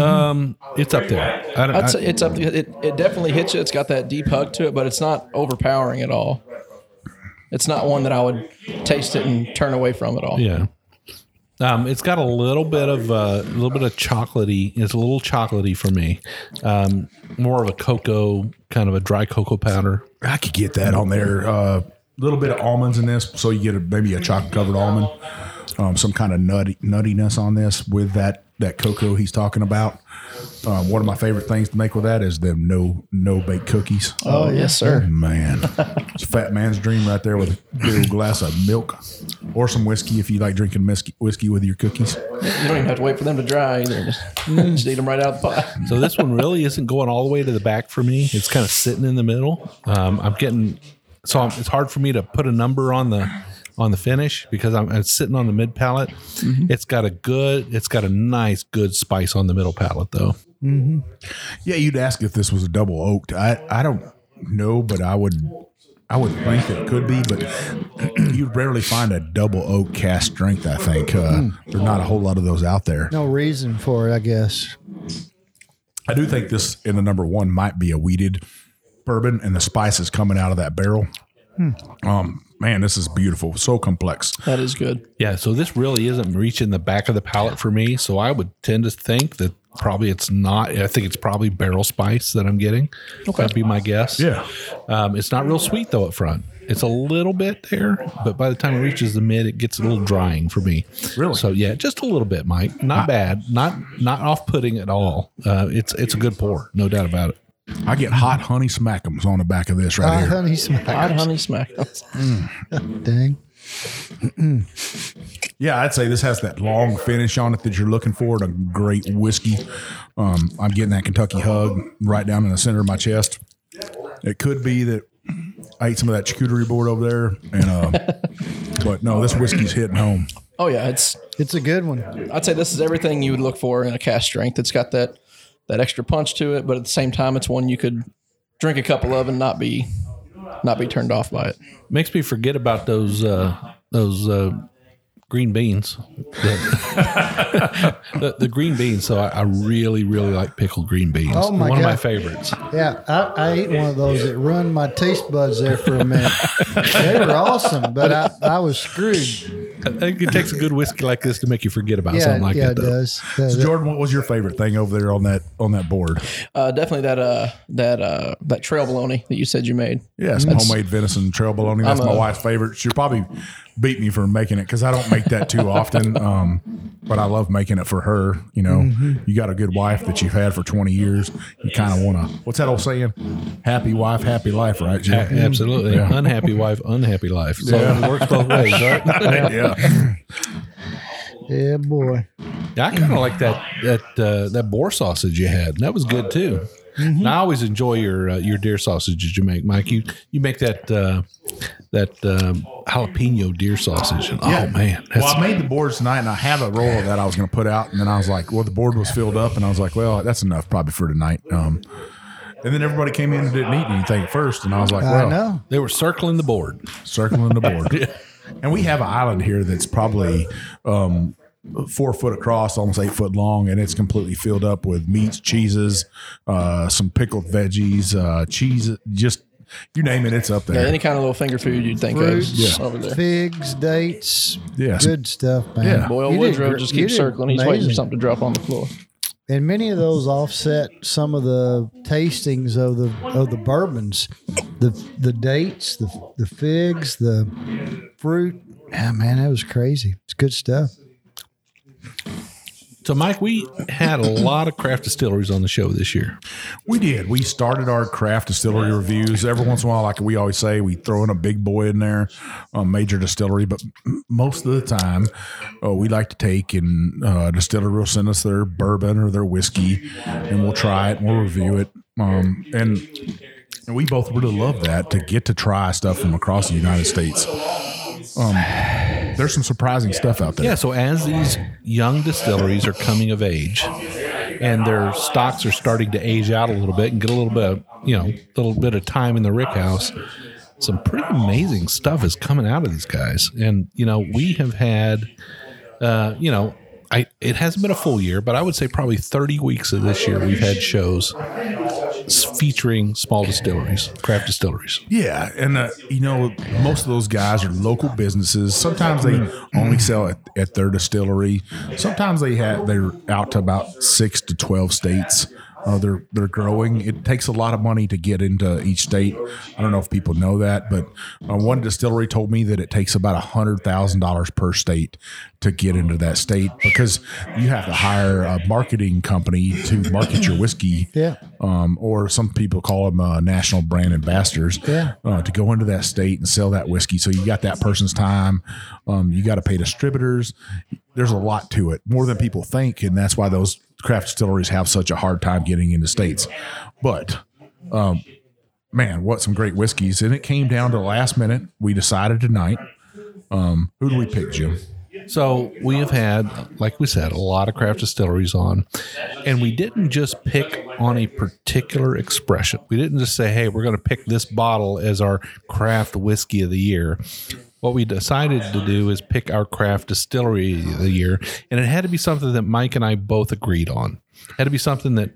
um, it's up there. I don't. I'd say it's up. It it definitely hits you. It's got that deep hug to it, but it's not overpowering at all. It's not one that I would taste it and turn away from at all. yeah. Um, it's got a little bit of uh, a little bit of chocolatey. It's a little chocolatey for me. Um, more of a cocoa, kind of a dry cocoa powder. I could get that on there. A uh, little bit of almonds in this, so you get a, maybe a chocolate covered almond, um, some kind of nutty nuttiness on this with that that cocoa he's talking about. Um, one of my favorite things to make with that is them no no bake cookies. Oh yes, sir. Man, it's a fat man's dream right there with a big glass of milk or some whiskey if you like drinking whiskey, whiskey with your cookies. You don't even have to wait for them to dry either. Just, just eat them right out of the pot. So this one really isn't going all the way to the back for me. It's kind of sitting in the middle. Um, I'm getting so I'm, it's hard for me to put a number on the on the finish because I'm it's sitting on the mid palate. It's got a good, it's got a nice good spice on the middle palate though. Yeah, you'd ask if this was a double oaked. I I don't know, but I would I would think it could be, but you'd rarely find a double oak cask strength. I think uh, there's not a whole lot of those out there. No reason for it, I guess. I do think this in the number one might be a wheated bourbon, and the spice is coming out of that barrel. Um, man, this is beautiful. So complex. That is good. Yeah, so this really isn't reaching the back of the palate for me. So I would tend to think that probably it's not. I think it's probably barrel spice that I'm getting. Okay. That'd be my guess. Yeah. Um, it's not real sweet though up front. It's a little bit there, but by the time it reaches the mid, it gets a little drying for me. Really? So yeah, just a little bit, Mike. Not bad. Not not off putting at all. Uh, it's it's a good pour, no doubt about it. I get hot honey smackums on the back of this right Hot here. honey smack. Hot honey smack. Dang. Yeah, I'd say this has that long finish on it that you're looking for in a great whiskey. Um, I'm getting that Kentucky hug right down in the center of my chest. It could be that I ate some of that charcuterie board over there, and uh, but no, this whiskey's hitting home. Oh yeah, it's. It's a good one. I'd say this is everything you would look for in a cask strength. It's got that that extra punch to it, but at the same time, it's one you could drink a couple of and not be not be turned off by it. Makes me forget about those uh, those uh, green beans. The, the, the green beans. So I, I really really like pickled green beans. Oh, my One of my favorites. Yeah, I, I ate one of those that ruined my taste buds there for a minute. they were awesome, but I, I was screwed. I think it takes a good whiskey like this to make you forget about Yeah, something like yeah, that. it Though. does. Does So it? Jordan, what was your favorite thing over there on that on that board? Uh, definitely that uh that uh that trail bologna that you said you made. Yeah, some homemade venison trail bologna. That's I'm my a- wife's favorite. She'll probably beat me for making it because I don't make that too often. Um, but I love making it for her. You know, Mm-hmm. you got a good wife that you've had for 20 years. You kind of want to, what's that old saying? Happy wife, happy life, right, A- absolutely. Unhappy wife, unhappy life. So Yeah. it works both ways, right? yeah. Yeah, boy. Yeah, I kind of like that that uh, that boar sausage you had. That was good too. And I always enjoy your uh, your deer sausages you make, Mike. You you make that uh, that um, jalapeno deer sausage. And, Oh man, that's, Well, I made the boards tonight, and I have a roll of that I was going to put out, and then I was like, "Well, the board was filled up," and I was like, "Well, that's enough probably for tonight." Um, and then everybody came in and didn't eat anything at first, and I was like, I "Well, know. they were circling the board. circling the board." And we have an island here that's probably um, four foot across, almost eight foot long, and it's completely filled up with meats, cheeses, uh, some pickled veggies, uh, cheese, just you name it, it's up there. Yeah, there. any kind of little finger food you'd think Fruits, of over there. figs, dates. Yes. Good stuff, man. Yeah. Boy, old You did Woodrow just you keeps circling. He's waiting for something to drop on the floor. And many of those offset some of the tastings of the of the bourbons, the the dates, the the figs, the fruit. Yeah, man, that was crazy. It's good stuff. So, Mike, we had a lot of craft distilleries on the show this year. We did. We started our craft distillery reviews. Every once in a while, like we always say, we throw in a big boy in there, a major distillery. But most of the time, uh, we like to take and uh, distillery will send us their bourbon or their whiskey, and we'll try it and we'll review it. Um, and and we both really love that to get to try stuff from across the United States. Um, there's some surprising stuff out there. Yeah, so as these young distilleries are coming of age and their stocks are starting to age out a little bit and get a little bit of, you know, a little bit of time in the rick house, some pretty amazing stuff is coming out of these guys. And, you know, we have had, uh, you know, I, it hasn't been a full year, but I would say probably 30 weeks of this year we've had shows s- featuring small distilleries, craft distilleries. Yeah, and uh, you know, most of those guys are local businesses. Sometimes they only sell at, at their distillery. Sometimes they have they're out to about six to twelve states. Uh, they're they're growing. It takes a lot of money to get into each state. I don't know if people know that, but uh, one distillery told me that it takes about a hundred thousand dollars per state to get into that state because you have to hire a marketing company to market your whiskey Yeah. um, or some people call them uh, national brand ambassadors, Yeah. uh, to go into that state and sell that whiskey. So you got that person's time. Um, you got to pay distributors. There's a lot to it, more than people think, and that's why those craft distilleries have such a hard time getting into states. But um, man, what some great whiskeys! And it came down to the last minute. We decided tonight. Um, who do we pick, Jim? So we have had, like we said, a lot of craft distilleries on, and we didn't just pick on a particular expression. We didn't just say, "Hey, we're going to pick this bottle as our craft whiskey of the year." What we decided to do is pick our craft distillery of the year, and it had to be something that Mike and I both agreed on. It had to be something that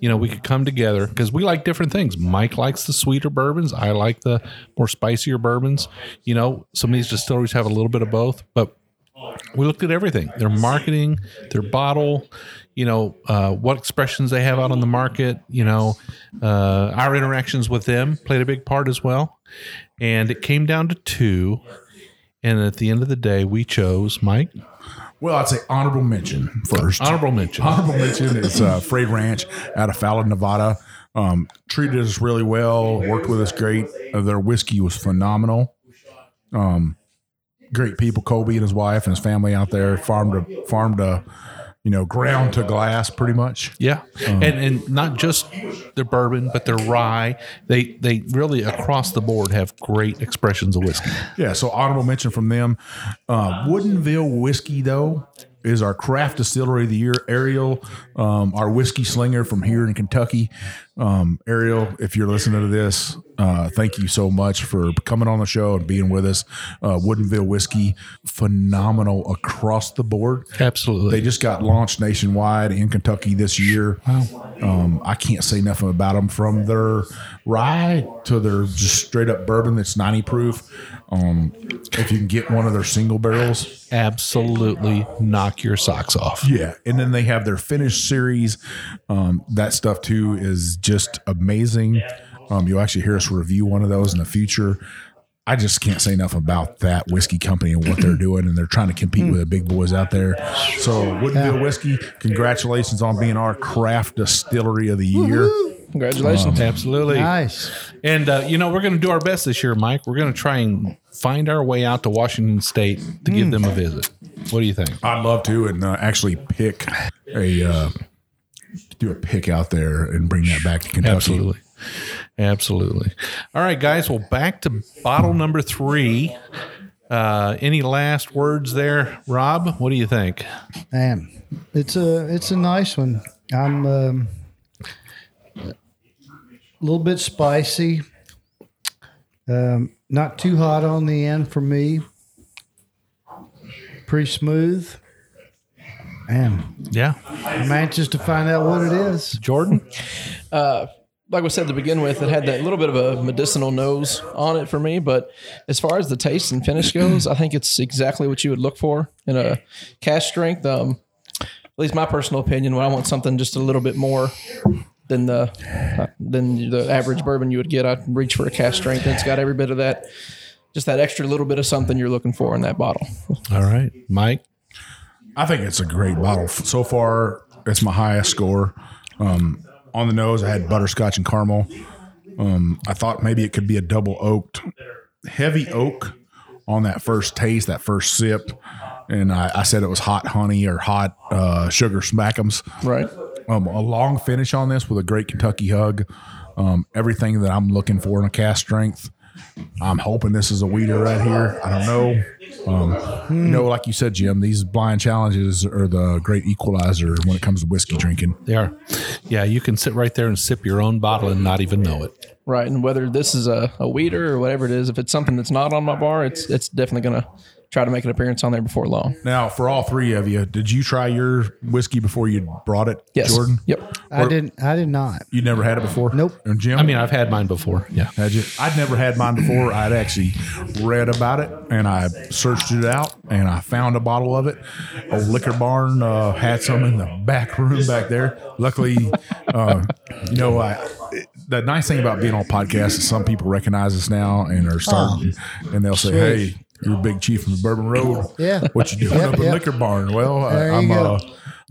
you know we could come together because we like different things. Mike likes the sweeter bourbons. I like the more spicier bourbons. You know, some of these distilleries have a little bit of both, but we looked at everything their marketing their bottle you know uh, what expressions they have out on the market you know uh, our interactions with them played a big part as well and it came down to two and at the end of the day we chose mike Well, I'd say honorable mention first. honorable mention Honorable mention is uh, Frey Ranch out of Fallon, Nevada. Um, treated us really well, worked with us great. Uh, their whiskey was phenomenal. Um, great people, Kobe and his wife and his family out there farmed to farmed to, you know, ground to glass pretty much. yeah and and not just their bourbon but their rye they they really across the board have great expressions of whiskey Yeah, so honorable mention from them. Uh, Woodinville whiskey though is our craft distillery of the year. Ariel, um, our whiskey slinger from here in Kentucky. Um, Ariel, if you're listening to this, uh, thank you so much for coming on the show and being with us. Uh, Woodinville whiskey, phenomenal across the board. absolutely They just got launched nationwide in Kentucky this year. Um, I can't say nothing about them from their rye to their just straight up bourbon that's 90 proof. Um, if you can get one of their single barrels, absolutely knock your socks off yeah. And then they have their finished series. Um, that stuff too is just amazing. Um, you'll actually hear us review one of those in the future. I just can't say enough about that whiskey company and what they're doing, and they're trying to compete with the big boys out there. So, Woodinville Whiskey, congratulations on being our craft distillery of the year. Congratulations. absolutely Nice. And uh, you know, we're going to do our best this year, Mike. We're going to try and find our way out to Washington State to give them a visit. What do you think? I'd love to, and uh, actually pick a uh, do a pick out there and bring that back to Kentucky. Absolutely. Absolutely. All right, guys. Well, back to bottle number three. Uh, any last words there, Rob? What do you think? Man, it's a it's a nice one. I'm um, a little bit spicy. Um, not too hot on the end for me. Pretty smooth. Man, Yeah, I'm anxious to find out what it is. Jordan. uh, like we said to begin with, it had that little bit of a medicinal nose on it for me. But as far as the taste and finish goes, I think it's exactly what you would look for in a cask strength. Um, at least my personal opinion, when I want something just a little bit more than the uh, than the average bourbon you would get, I'd reach for a cask strength. It's got every bit of that, just that extra little bit of something you're looking for in that bottle. All right, Mike. I think it's a great bottle. So far, it's my highest score. Um, on the nose, I had butterscotch and caramel. Um, I thought maybe it could be a double oaked, heavy oak on that first taste, that first sip. And I, I said it was hot honey or hot uh, sugar smackums. Right. Um, a long finish on this with a great Kentucky hug. Um, everything that I'm looking for in a cask strength. I'm hoping this is a wheater right here. I don't know. Um, You know, like you said, Jim, these blind challenges are the great equalizer when it comes to whiskey drinking. They are. Yeah, you can sit right there and sip your own bottle and not even know it. Right. And whether this is a, a wheater or whatever it is, if it's something that's not on my bar, it's it's definitely gonna try to make an appearance on there before long. Now, for all three of you, did you try your whiskey before you brought it, Yes. Jordan? Yep. I didn't. I did not. You never had it before? Nope. And Jim? I mean, I've had mine before. Yeah. Had you? I'd never had mine before. I'd actually read about it and I searched it out and I found a bottle of it. A liquor barn uh, had some in the back room back there. Luckily, uh, you know, I, the nice thing about being on podcasts is some people recognize us now and are starting, and they'll say, "Hey, you're a big chief from the Bourbon Road. Yeah. what you doing Yep, up in yep. liquor barn?" Well, I, There you I'm go. uh,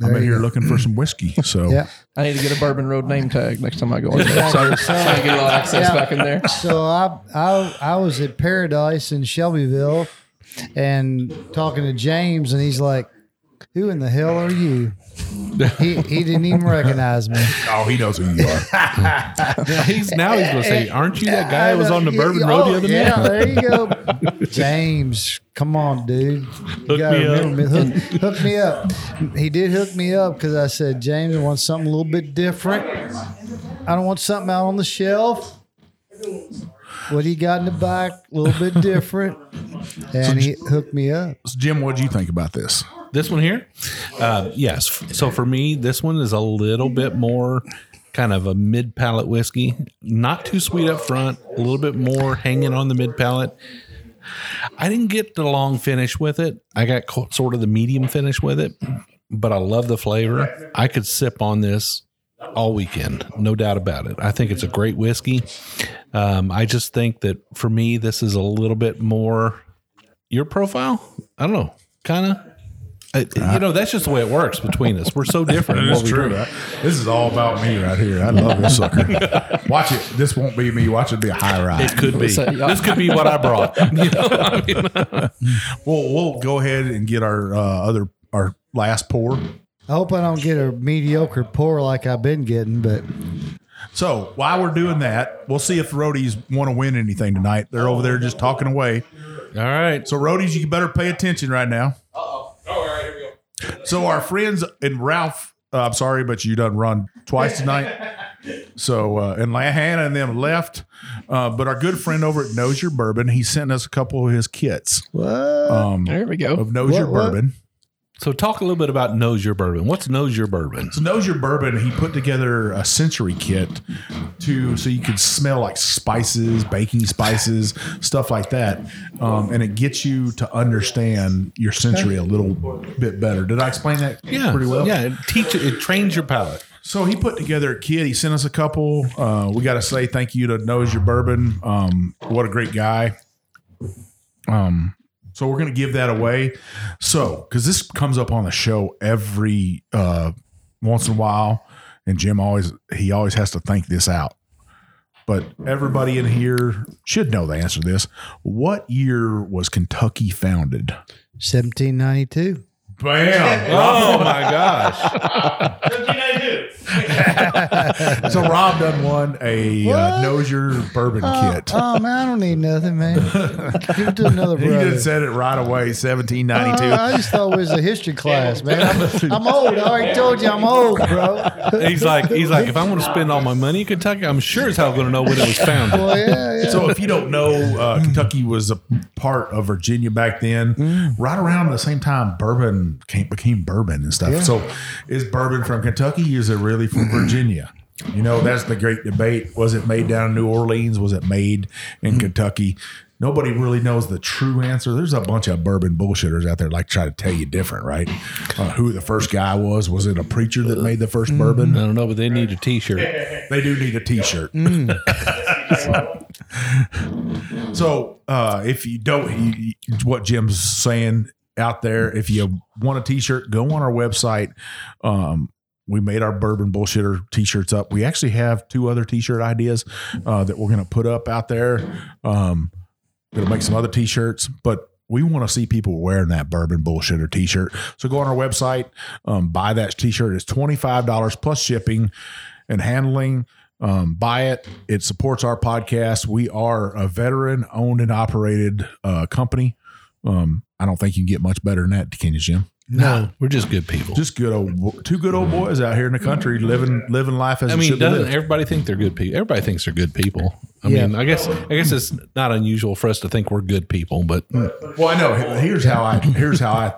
I'm in here looking for some whiskey. So Yeah. I need to get a Bourbon Road name tag next time I go in there. So so I get a little access Yeah. back in there. So I, I I was at Paradise in Shelbyville and talking to James, and he's like, "Who in the hell are you?" He he didn't even recognize me. oh, he knows who you are. He's now he's going to say, "Aren't you that guy that was on the Yeah, Bourbon yeah, Road the other day? yeah, night?" there you go. James, come on, dude. You Hook gotta me up. me. Hook, hook me up. He did hook me up because I said, James, I want something a little bit different. I don't want something out on the shelf. What he got in the back, a little bit different. and he hooked me up. So Jim, what do you think about this? This one here, uh, yes. So for me, this one is a little bit more kind of a mid palate whiskey, not too sweet up front, a little bit more hanging on the mid palate. I didn't get the long finish with it. I got sort of the medium finish with it, but I love the flavor. I could sip on this all weekend, no doubt about it. I think it's a great whiskey. Um, I just think that for me, this is a little bit more your profile. I don't know, kind of. You know, that's just the way it works between us. We're so different. in what we do. This is all about me right here. I love this sucker. Watch it. This won't be me. Watch it be a high rye. It could be. So, this could be what I brought. You know, I mean, Well, we'll go ahead and get our uh, other our last pour. I hope I don't get a mediocre pour like I've been getting, but So while we're doing that, we'll see if the roadies want to win anything tonight. They're over there just talking away. all right. So roadies, you better pay attention right now. All right, here we go. So our friends and Ralph, uh, I'm sorry, but you done run twice tonight. So uh, and La- Hannah and them left, uh, but our good friend over at Knows Your Bourbon, he sent us a couple of his kits what? um, There we go. of Knows Your What- what? Bourbon. So talk a little bit about Knows Your Bourbon. What's Knows Your Bourbon? So Knows Your Bourbon, he put together a sensory kit to so you could smell like spices, baking spices, stuff like that, um, and it gets you to understand your sensory a little bit better. Did I explain that Yeah, pretty well? Yeah, it teach it trains your palate. So he put together a kit. He sent us a couple. Uh, we got to say thank you to Knows Your Bourbon. Um, what a great guy. Um, so we're gonna give that away. So because this comes up on the show every uh, once in a while, and Jim always he always has to think this out. But everybody in here should know the answer to this. What year was Kentucky founded? 1792. Bam! Oh my gosh! 1792. so Rob done won a uh, What? Knows Your Bourbon kit. Oh man, I don't need nothing, man. Give it to another He brother. just said it right away. Seventeen ninety two. Uh, I just thought it was a history class, man. I'm, I'm old. I already told you I'm old, bro. He's like, he's like, if I'm going to spend all my money in Kentucky, I'm sure as hell going to know when it was founded. Well, yeah, yeah. So if you don't know, uh, Kentucky was a part of Virginia back then. Right around the same time, bourbon came, became bourbon and stuff. So is bourbon from Kentucky? Is it really from Virginia? You know, that's the great debate. Was it made down in New Orleans? Was it made in Kentucky? Nobody really knows the true answer. There's a bunch of bourbon bullshitters out there like try to tell you different, right? Uh, who the first guy was? Was it a preacher that made the 1st bourbon? I don't know, but they need a T-shirt. They do need a T-shirt. so uh, if you don't, you- what Jim's saying out there, if you want a T-shirt, go on our website. Um, we made our bourbon bullshitter T-shirts up. We actually have two other T-shirt ideas uh, that we're going to put up out there. Um, going to make some other T-shirts, but we want to see people wearing that bourbon bullshitter T-shirt. So go on our website, um, buy that T-shirt. It's twenty five dollars plus shipping and handling. Um, buy it. It supports our podcast. We are a veteran owned and operated uh, company. Um, I don't think you can get much better than that, can you, Jim? No, we're just good people. Just good old two good old boys out here in the country living living life as I mean, doesn't everybody think they're good people? Everybody thinks they're good people. I Yeah. mean, I guess I guess it's not unusual for us to think we're good people, but Well, I know. Here's how I here's how I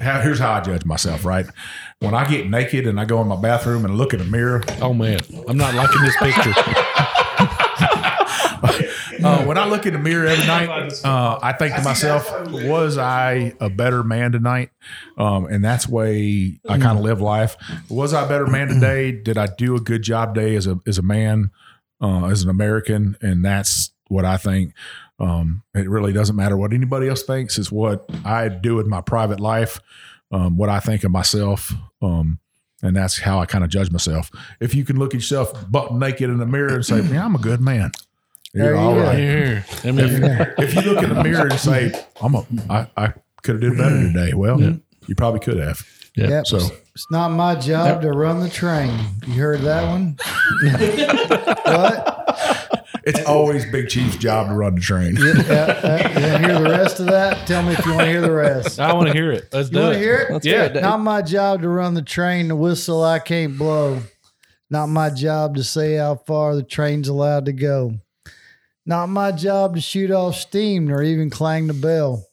how, here's how I judge myself. Right when I get naked and I go in my bathroom and look in the mirror, oh man, I'm not liking this picture. uh, when I look in the mirror every night, uh, I think to myself, was I a better man tonight? Um, and that's the way I kind of live life. Was I a better man today? Did I do a good job today as a as a man, uh, as an American? And that's what I think. Um, it really doesn't matter what anybody else thinks. It's what I do in my private life, um, what I think of myself. Um, and that's how I kind of judge myself. If you can look at yourself butt naked in the mirror and say, "Man, I'm a good man," you're all right. you all go. right Here, I mean, if you look in the mirror and say, "I'm a, I, I could have did better today," well, you probably could have. yeah. Yep. So It's not my job to run the train. You heard that one? what? it's always Big Chief's job to run the train. Yeah, yeah, you want to hear the rest of that? Tell me if you want to hear the rest. I want to hear it. Let's do it. You do want it. to hear it? Let's Yeah. it. Not my job to run the train, the whistle I can't blow. Not my job to say how far the train's allowed to go. Not my job to shoot off steam nor even clang the bell.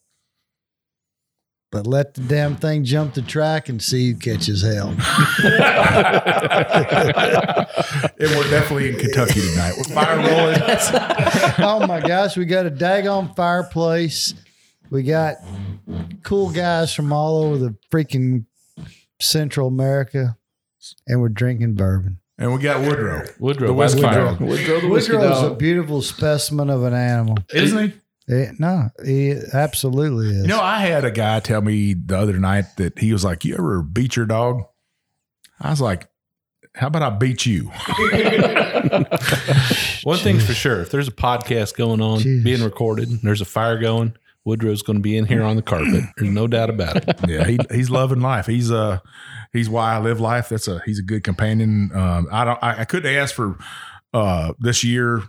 But let the damn thing jump the track and see who catches hell. And we're definitely in Kentucky tonight. With fire rolling. oh my gosh, we got a daggone fireplace. We got cool guys from all over the freaking Central America, and we're drinking bourbon. And we got Woodrow. Woodrow, The by Whiskey fire. Dog. Woodrow the whiskey Woodrow's a dog. beautiful specimen of an animal. Isn't he? Eh, no, he absolutely is. You know, I had a guy tell me the other night that he was like, You ever beat your dog? I was like, How about I beat you? One thing's for sure: if there's a podcast going on, Jeez. being recorded, and there's a fire going, Woodrow's going to be in here on the carpet. There's no doubt about it. yeah, he, he's loving life. He's uh he's why I live life. That's a he's a good companion. Um, I don't I, I couldn't ask for uh this year.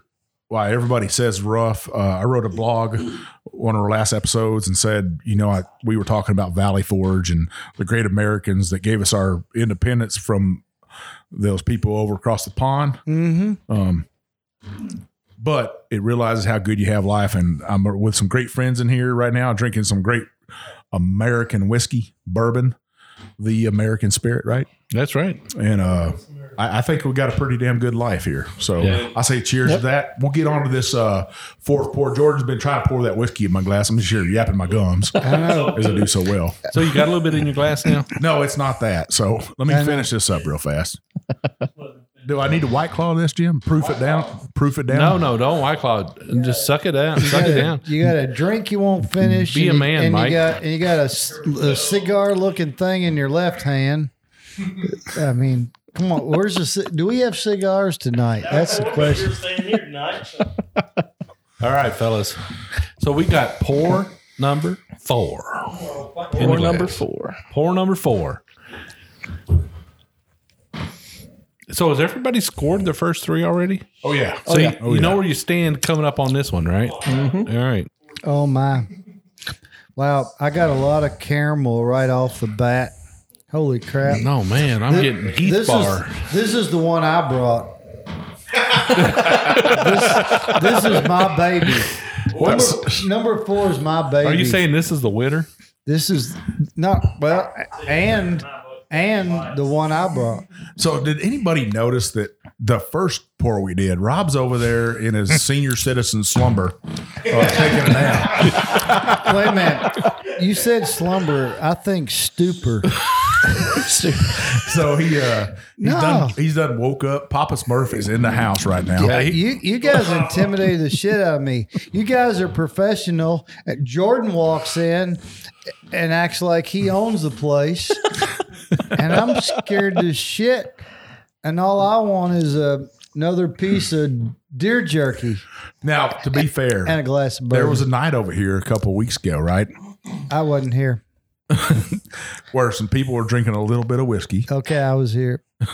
Why everybody says rough. Uh, I wrote a blog, one of our last episodes, and said, you know, I, we were talking about Valley Forge and the great Americans that gave us our independence from those people over across the pond. Mm-hmm. Um, but it realizes how good you have life. And I'm with some great friends in here right now, drinking some great American whiskey, bourbon, the American spirit, right? That's right. And uh, I, I think we got a pretty damn good life here. So Yeah. I say cheers to that. We'll get on to this uh, fourth pour. Jordan's been trying to pour that whiskey in my glass. I'm just here yapping my gums I know. as I do so well. So you got a little bit in your glass now. No, it's not that. So let me finish this up real fast. Do I need to white claw this, Jim? Proof it down. Proof it down. No, no, don't white claw. it. Just suck it down. Suck it down. You got a drink you won't finish. Be a man, and Mike. You got, and you got a c- a, cigar looking thing in your left hand. I mean, come on. Where's the? Do we have cigars tonight? That's the We're question. staying here tonight. All right, fellas. So we got pour number four. In Or the number four. Pour number four. So has everybody scored their first three already? Oh yeah. So you, Oh, you oh, know where you stand coming up on this one, right? Mm-hmm. All right. Oh my! Wow, I got a lot of caramel right off the bat. Holy crap! No man, I'm getting Heath this Bar. is this is the one I brought. this, this is my baby. Number, number four is my baby. Are you saying this is the winner? this is not well? And and the one I brought. So, did anybody notice that the first pour we did, Rob's over there in his senior citizen slumber, uh, taking a nap. Wait a minute. You said slumber. I think stupor. So he uh, he's No. done he's done woke up. Papa Smurf is in the house right now. Yeah, he- You you guys intimidated the shit out of me. You guys are professional. Jordan walks in and acts like he owns the place, and I'm scared to shit. And all I want is a, another piece of deer jerky Now, to be fair, and a glass of bourbon. there was a night over here a couple weeks ago, right, I wasn't here. where some people were drinking a little bit of whiskey. Okay, I was here.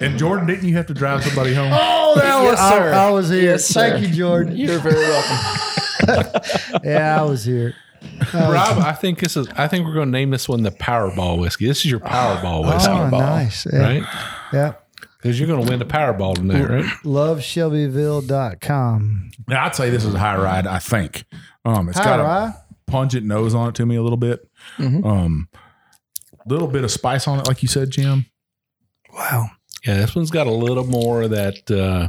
And Jordan, didn't you have to drive somebody home? Oh, that Yes, sir. I, was here. Yes, Thank you, Jordan. You're very welcome. Yeah, I was here. Rob, I think this is. I think we're going to name this one the Powerball whiskey. This is your Powerball oh, whiskey, Oh, nice. Yeah. right? Yeah. Because you're going to win the Powerball tonight, right? LoveShelbyville.com. Now, I'd say this is a high rye. I think um, it's Hi, got a pungent nose on it to me a little bit. Um, little bit of spice on it, like you said, Jim. Wow. Yeah, this one's got a little more of that uh,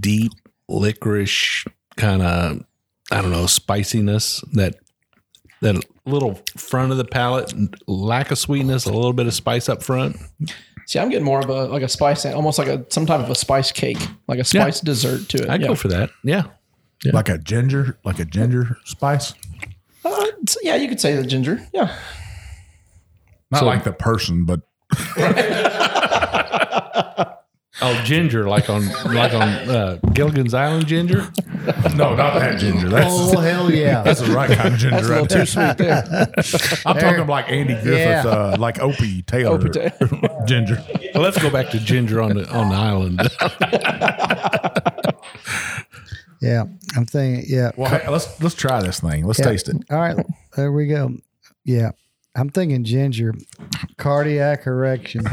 deep licorice kind of, I don't know, spiciness. That that little front of the palate, lack of sweetness, a little bit of spice up front. See, I'm getting more of a like a spice, almost like a some type of a spice cake, like a spice dessert to it. I'd yeah. go for that. Yeah, Like a ginger, like a ginger spice. Uh, yeah, you could say the ginger. Yeah. Not So- like the person, but Oh, ginger, like on like on uh, Gilligan's Island ginger. no, not that ginger. That's Oh, hell yeah. that's the right kind of ginger. That's a little right too sweet there. I'm talking like Andy Griffith, Yeah. uh, like Opie Taylor Opie ginger. Well, let's go back to ginger on the on the island. Yeah. I'm thinking, yeah. Well, hey, let's let's try this thing. Let's Yeah. taste it. All right. There we go. Yeah. I'm thinking ginger. Cardiac erection.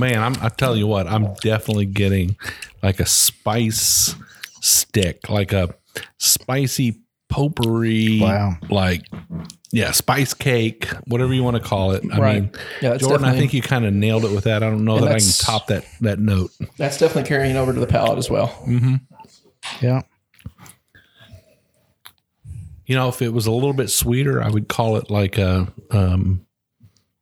Man, I'm I tell you what, I'm definitely getting like a spice stick, like a spicy potpourri Wow. like yeah, spice cake, whatever you want to call it. I Right. mean, Yeah, Jordan, I think you kind of nailed it with that. I don't know that I can top that that note. That's definitely carrying over to the palate as well. Mm-hmm. Yeah. You know, if it was a little bit sweeter, I would call it like a um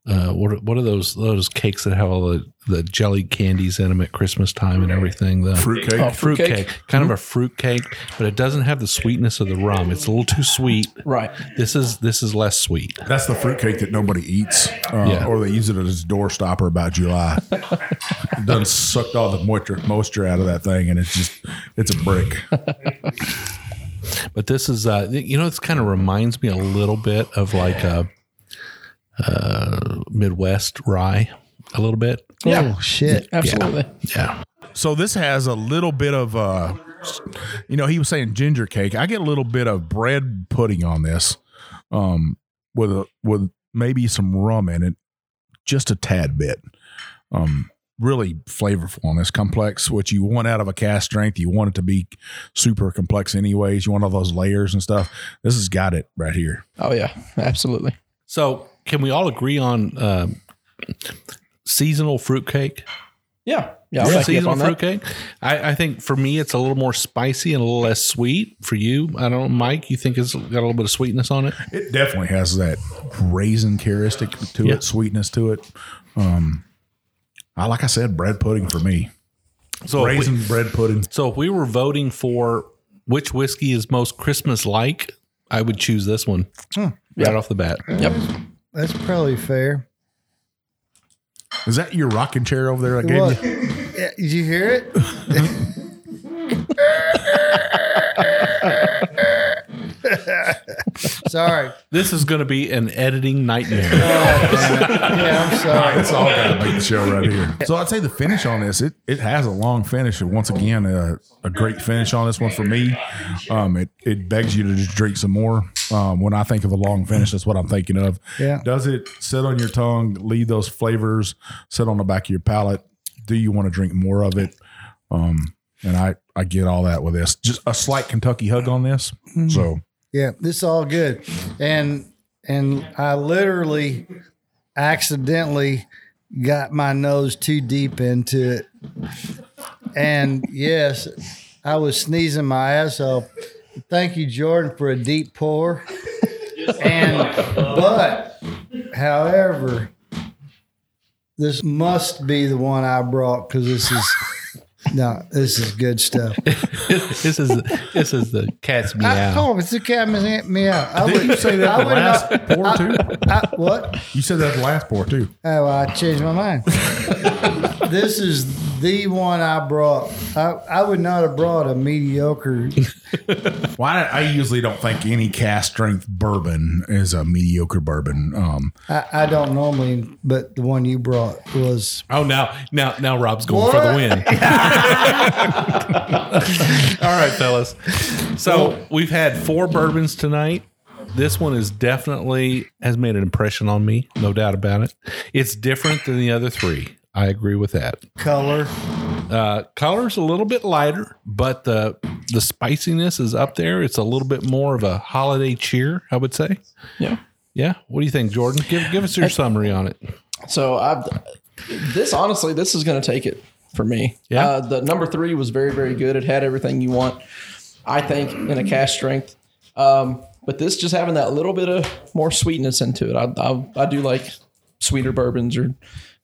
uh what are, what are those those cakes that have all the the jelly candies in them at Christmas time and everything? The Fruitcake. Oh, fruit fruitcake. cake, kind of a fruit cake, but it doesn't have the sweetness of the rum. It's a little too sweet. Right. This is this is less sweet. That's the fruit cake that nobody eats, uh, Yeah. or they use it as a door stopper about July. it done sucked all the moisture moisture out of that thing, and it's just it's a brick. But this is uh you know, this kind of reminds me a little bit of like a uh Midwest rye a little bit. Yeah. Oh shit. Absolutely. Yeah. So this has a little bit of uh you know, he was saying ginger cake. I get a little bit of bread pudding on this. Um with a with maybe some rum in it. Just a tad bit. Um really flavorful on this complex what you want out of a cask strength you want it to be super complex anyways you want all those layers and stuff this has got it right here Oh yeah. Absolutely. So can we all agree on um seasonal fruitcake? Yeah. Yeah. I'll back you up seasonal on that. fruitcake. I, I think for me, it's a little more spicy and a little less sweet. For you, I don't know, Mike. You think it's got a little bit of sweetness on it? It definitely has that raisin characteristic to Yeah. it, sweetness to it. Um, I like I said, bread pudding for me. So, if we, Raisin bread pudding. so if we were voting for which whiskey is most Christmas-like, I would choose this one hmm. right off the bat. Yep. That's probably fair. Is that your rocking chair over there? I gave What? you. Yeah, Did you hear it? Sorry. This is going to be an editing nightmare. Yeah, I'm sorry. It's all got to make the show right here. So I'd say the finish on this, it it has a long finish. And once again, a, a great finish on this one for me. Um, it it begs you to just drink some more. Um, when I think of a long finish, that's what I'm thinking of. Yeah. Does it sit on your tongue, leave those flavors, sit on the back of your palate? Do you want to drink more of it? Um, and I I get all that with this. Just a slight Kentucky hug on this. So Yeah, this is all good. And and I literally accidentally got my nose too deep into it. And yes, I was sneezing my ass off. Thank you, Jordan, for a deep pour. And but however, this must be the one I brought because this is no, this is good stuff. this is this is the cat's I, meow. oh, it's the cat me me. I did you say that I the would last not- pour too? I, what? You said that the last pour too. Oh, well, I changed my mind. this is the one I brought. I, I would not have brought a mediocre. Well, I, I usually don't think any cask strength bourbon is a mediocre bourbon. Um, I, I don't normally, but the one you brought was. Oh, now now now Rob's going for the win. All right, fellas. So we've had four bourbons tonight. This one is definitely has made an impression on me, no doubt about it. It's different than the other three. I agree with that. Color. Uh, color's a little bit lighter, but the the spiciness is up there. It's a little bit more of a holiday cheer, I would say. Yeah. Yeah. What do you think, Jordan? Give give us your summary on it. So I've this honestly, this is going to take it for me. Yeah. Uh, the number three was very, very good. It had everything you want, I think, in a cask strength. Um, but this just having that little bit of more sweetness into it. I, I, I do like sweeter bourbons or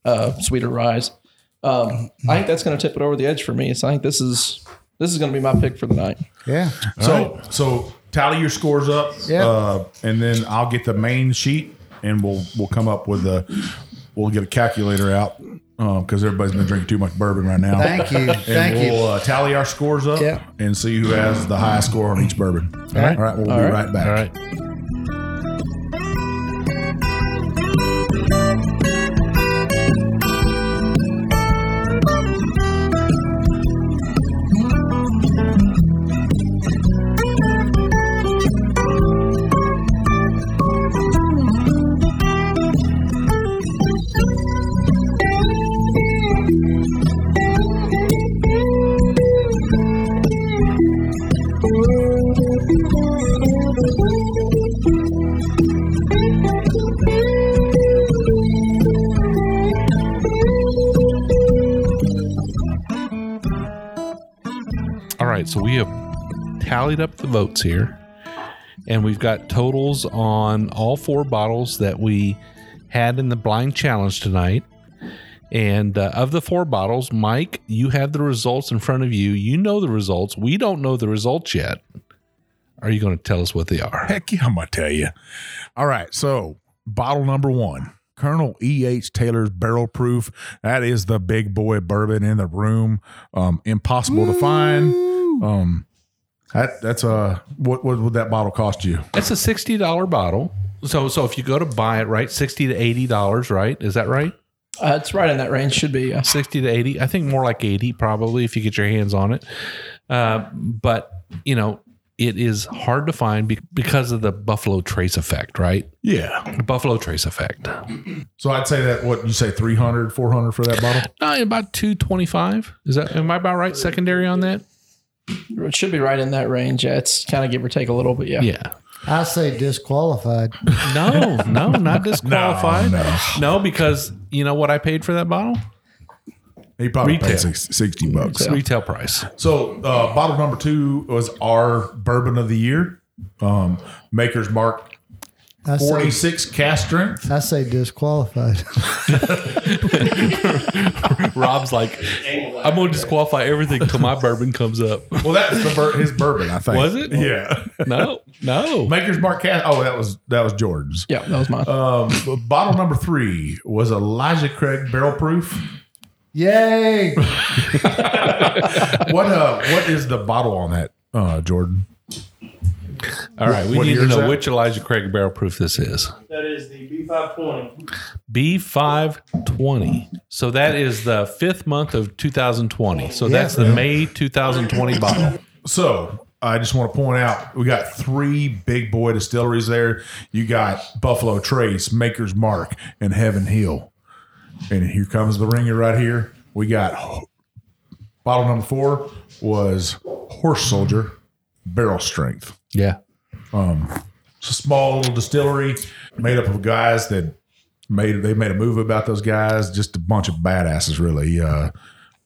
uh, sweeter ryes. Um, I think that's going to tip it over the edge for me. So I think this is this is going to be my pick for the night. Yeah. so so tally your scores up, Yeah. uh, and then I'll get the main sheet, and we'll we'll come up with the we'll get a calculator out because everybody's been drinking too much bourbon right now. Thank you. And Thank we'll you. Uh, tally our scores up Yeah. and see who has the highest score on each bourbon. All right. All right. We'll All be right. right back. All right. Tallied up the votes here, and we've got totals on all four bottles that we had in the blind challenge tonight. And uh, of the four bottles, Mike, you have the results in front of you. You know the results. We don't know the results yet. Are you going to tell us what they are? Heck yeah, I'm gonna tell you. All right, so bottle number one, Colonel E. H. Taylor's Barrel Proof. That is the big boy bourbon in the room. Um, impossible to find. Um, that that's a what what would that bottle cost you? It's a sixty dollar bottle. So so if you go to buy it, right, sixty to eighty dollars, right? Is that right? Uh, it's right in that range. Should be. Yeah. Sixty to eighty. I think more like eighty probably if you get your hands on it. Uh, but you know it is hard to find be- because of the Buffalo Trace effect, right? Yeah. The Buffalo Trace effect. So I'd say that what you say 300, 400 for that bottle. Uh, about two twenty five. Is that am I about right? Secondary on that? It should be right in that range. Yeah. It's kind of give or take a little, but yeah. Yeah. I say disqualified. No, no, not disqualified. No, no, because you know what I paid for that bottle? He probably Retail. paid six, 60 bucks. Retail price. So uh, bottle number two was our bourbon of the year. Um, Maker's Mark I say, 46 cask strength. I say disqualified. Rob's like, I'm going to disqualify everything until my bourbon comes up. Well, that's the bur- his bourbon, I think. Was it? Yeah. No, no. Maker's Mark cask. Oh, that was that was Jordan's. Yeah. That was mine. Um, bottle number three was Elijah Craig Barrel Proof. Yay! What uh, what is the bottle on that, uh, Jordan? All right, we What need to know that? which Elijah Craig barrel proof this is. That is the B520. B520. So that is the fifth month of 2020. So that's the May 2020 bottle. So I just want to point out we got three big boy distilleries there. You got Buffalo Trace, Maker's Mark, and Heaven Hill. And here comes the ringer right here. We got bottle number four was Horse Soldier Barrel Strength. Yeah. It's a small little distillery made up of guys that made they made a movie about those guys. Just a bunch of badasses, really. Uh,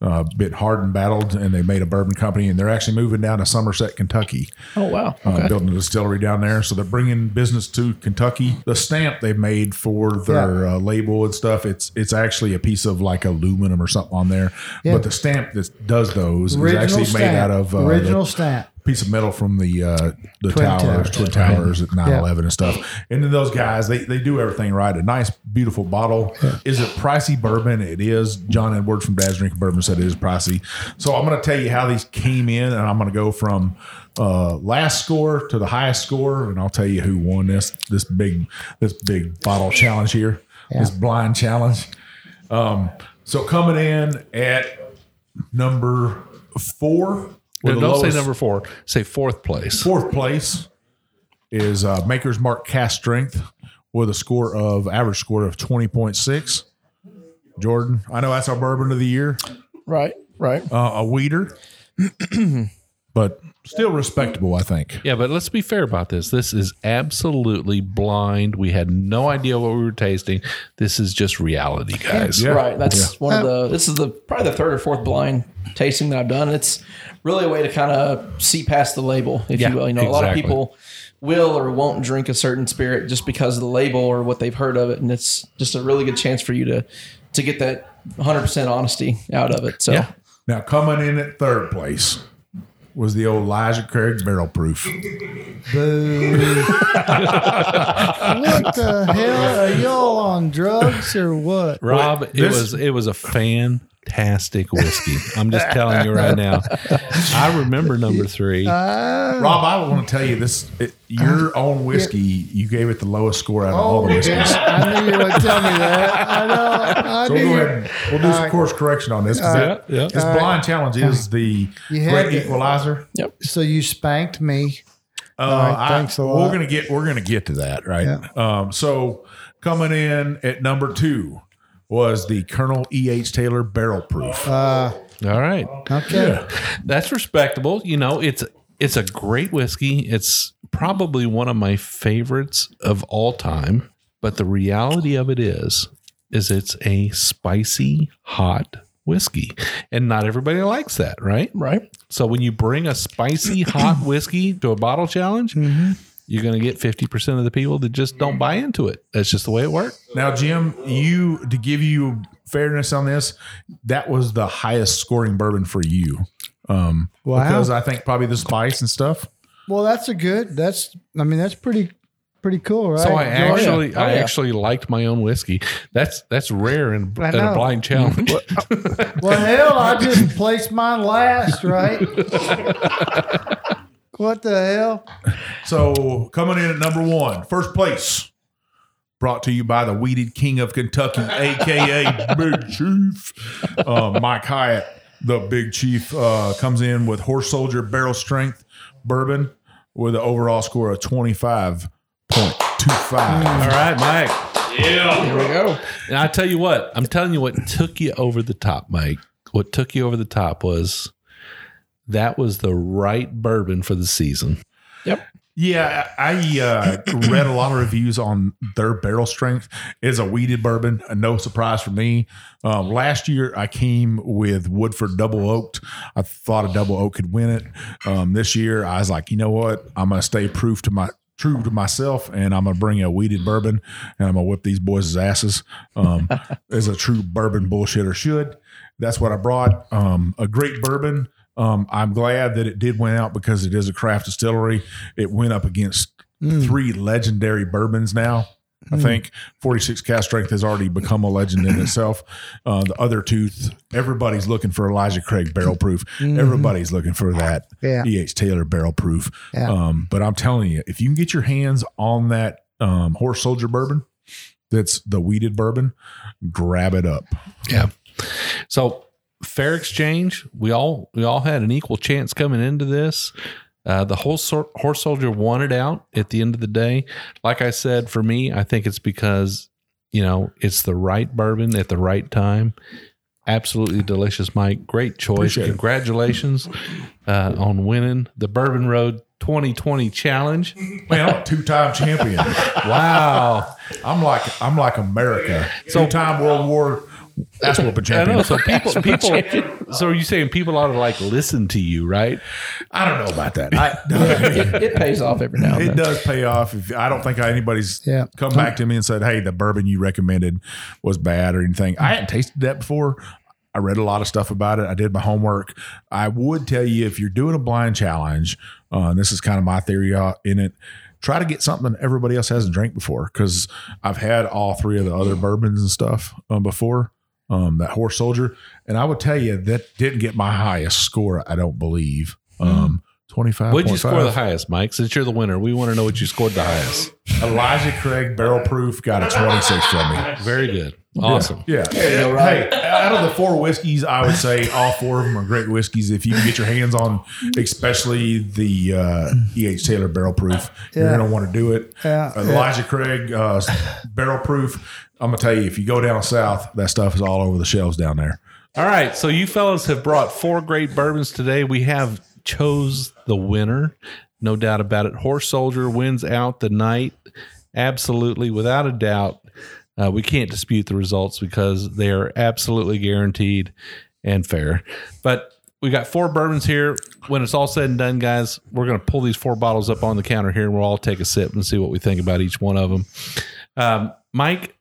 uh, bit hard and battled, and they made a bourbon company, and they're actually moving down to Somerset, Kentucky, oh wow. uh, building a distillery down there. So they're bringing business to Kentucky. The stamp they made for their uh, label and stuff, it's it's actually a piece of like aluminum or something on there. Yeah. But the stamp that does those Original is actually stamp. made out of uh, original the- stamp. Piece of metal from the uh, the Twin towers, Towers. twin towers at 9 Yeah. 11 and stuff. And then those guys, they, they do everything right. A nice, beautiful bottle. Is it pricey bourbon? It is. John Edwards from Dad's Drinking Bourbon said it is pricey. So I'm going to tell you how these came in, and I'm going to go from uh, last score to the highest score, and I'll tell you who won this this big this big bottle challenge here, this blind challenge. Um, so coming in at number four. No, with the don't say number four. Say fourth place. Fourth place is uh, Maker's Mark Cask Strength with a score of average score of twenty point six. Jordan, I know that's our bourbon of the year, Right. Right. uh, a wheater, but still respectable, I think. Yeah, but let's be fair about this. This is absolutely blind. We had no idea what we were tasting. This is just reality, guys. Yeah. Right. That's one of the. Uh, this is the probably the third or fourth blind tasting that I've done. It's really a way to kind of see past the label, if Yeah, you will. You know, a lot of people will or won't drink a certain spirit just because of the label or what they've heard of it, and it's just a really good chance for you to to get that 100 percent honesty out of it. So. Yeah. Now coming in at third place was the old Elijah Craig Barrel Proof. Boo. what the hell? Are y'all on drugs or what? Rob, it this- was it was a fantastic whiskey. I'm just telling you right now. I remember number three. Uh, Rob, I want to tell you this: it, your own whiskey, you gave it the lowest score out of all oh, the whiskeys. yeah, I knew you would tell me that. I know. I So knew we'll go ahead. We'll do some course correction on this. 'cause that- yeah, yeah. This blind challenge is the great to- equalizer. So you spanked me. Uh, right, I- thanks a We're gonna get we're gonna get to that right. Um, so coming in at number two was the Colonel E. H. Taylor Barrel Proof. Uh, All right. okay. That's respectable. You know, it's it's a great whiskey. It's probably one of my favorites of all time. But the reality of it is, is it's a spicy, hot whiskey. And not everybody likes that, right? Right. So when you bring a spicy hot whiskey to a bottle challenge, you're going to get 50% of the people that just don't buy into it. That's just the way it works. Now, Jim, you to give you fairness on this, that was the highest scoring bourbon for you. Um, Wow. because I think probably the spice and stuff. Well, that's a good. That's. I mean, that's pretty, pretty cool, right? So I actually, Oh, I actually liked my own whiskey. That's that's rare in, in a blind challenge. Well, hell, I just placed mine last, right? what the hell? So coming in at number one, first place, brought to you by the Wheated King of Kentucky, aka Big Chief, uh, Mike Hyatt. The Big Chief uh, comes in with Horse Soldier Barrel Strength Bourbon with an overall score of twenty five point two five. All right, Mike. Yeah. Here we go. And I tell you what, I'm telling you what took you over the top, Mike. What took you over the top was that was the right bourbon for the season. Yep. Yeah, I uh, read a lot of reviews on their barrel strength. It's a wheated bourbon. No surprise for me. Um, last year, I came with Woodford Double Oaked. I thought a Double Oak could win it. Um, this year, I was like, you know what? I'm gonna stay proof to my true to myself, and I'm gonna bring a wheated bourbon, and I'm gonna whip these boys' asses. Um, as a true bourbon bullshitter should. That's what I brought. Um, a great bourbon. Um, I'm glad that it did win out because it is a craft distillery. It went up against three legendary bourbons now. I think 46 cask strength has already become a legend in itself. Uh, the other two, th- everybody's looking for Elijah Craig barrel proof. Everybody's looking for that Yeah. E.H. Taylor barrel proof. Yeah. Um, but I'm telling you, if you can get your hands on that um, horse soldier bourbon, that's the wheated bourbon, grab it up. Yeah. So fair exchange. We all we all had an equal chance coming into this. Uh, the whole sor- horse soldier wanted out at the end of the day. Like I said, for me, I think it's because you know it's the right bourbon at the right time. Absolutely delicious, Mike. Great choice. Appreciate. Congratulations uh, on winning the Bourbon Road 2020 challenge. Man, I'm a two-time champion. Wow. I'm like I'm like America. Two-time World War ass whooping I know. champion. So people, people. So are you saying people ought to like listen to you, right? I don't know about that. I, It, it pays off every now and it then. does pay off. If I don't think anybody's Yeah. come back to me and said, "Hey, the bourbon you recommended was bad" or anything. I hadn't tasted that before. I read a lot of stuff about it. I did my homework. I would tell you if you're doing a blind challenge, uh, and this is kind of my theory uh, in it. Try to get something everybody else hasn't drank before because I've had all three of the other bourbons and stuff um, before. Um, that horse soldier, and I would tell you that didn't get my highest score. I don't believe. Um, Twenty five. What'd you score the highest, Mike? Since you're the winner, we want to know what you scored the highest. Elijah Craig barrel proof got a 26 from me. Very good. Awesome. Yeah. Hey, out of the four whiskeys, I would say all four of them are great whiskeys. If you can get your hands on, especially the uh, E.H. Taylor barrel proof, you're going to want to do it. Yeah. Elijah Craig uh, barrel proof. I'm going to tell you, if you go down south, that stuff is all over the shelves down there. All right. So you fellas have brought four great bourbons today. We have chose the winner. No doubt about it. Horse Soldier wins out the night. Absolutely, without a doubt. Uh, we can't dispute the results because they are absolutely guaranteed and fair. But we got four bourbons here. When it's all said and done, guys, we're going to pull these four bottles up on the counter here and we'll all take a sip and see what we think about each one of them. Um, Mike,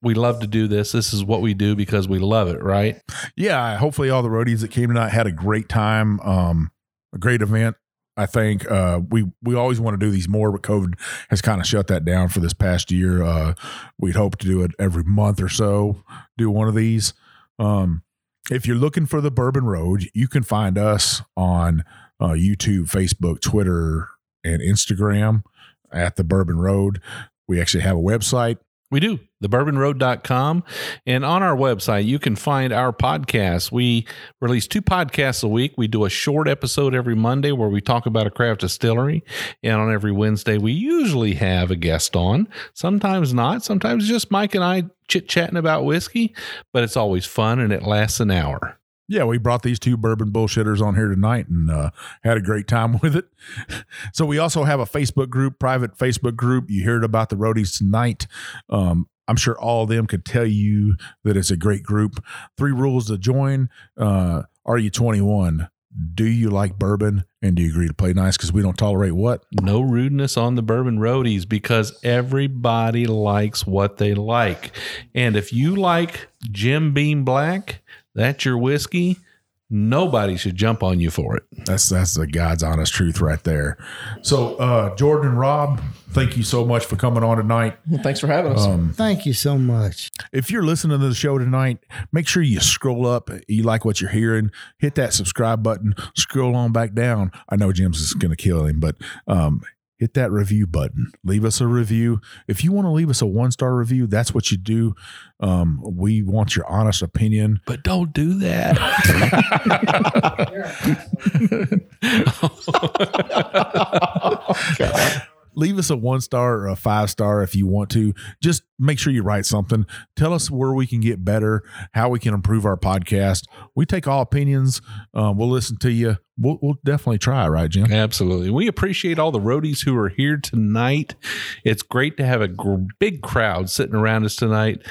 we love to do this. This is what we do because we love it, right? yeah, hopefully all the roadies that came tonight had a great time. Um, a great event. I think uh, we we always want to do these more, but COVID has kind of shut that down for this past year. Uh, we'd hope to do it every month or so. Do one of these. Um, if you're looking for the Bourbon Road, you can find us on uh, YouTube, Facebook, Twitter, and Instagram at the Bourbon Road. We actually have a website. We do. Thebourbonroad.com. And on our website, you can find our podcast. We release two podcasts a week. We do a short episode every Monday where we talk about a craft distillery. And on every Wednesday, we usually have a guest on. Sometimes not. Sometimes just Mike and I chit chatting about whiskey, but it's always fun and it lasts an hour. Yeah, we brought these two bourbon bullshitters on here tonight and uh, had a great time with it. So we also have a Facebook group, private Facebook group. You heard about the roadies tonight. Um, I'm sure all of them could tell you that it's a great group. Three rules to join. Uh, are you 21? Do you like bourbon? And do you agree to play nice? Because we don't tolerate what? No rudeness on the bourbon roadies because everybody likes what they like. And if you like Jim Beam Black, that's your whiskey. Nobody should jump on you for it. That's that's the God's honest truth right there. So, uh, Jordan and Rob, thank you so much for coming on tonight. Well, thanks for having us. Um, Thank you so much. if you're listening to the show tonight, make sure you scroll up. You like what you're hearing, hit that subscribe button, scroll on back down. I know Jim's is going to kill him, but um, hit that review button. Leave us a review. If you want to leave us a one star review, that's what you do. Um, we want your honest opinion. But don't do that. leave us a one star or a five star if you want to. Just make sure you write something. Tell us where we can get better, how we can improve our podcast. We take all opinions. Um, we'll listen to you. We'll, we'll definitely try, right, Jim? Absolutely. We appreciate all the roadies who are here tonight. It's great to have a gr- big crowd sitting around us tonight.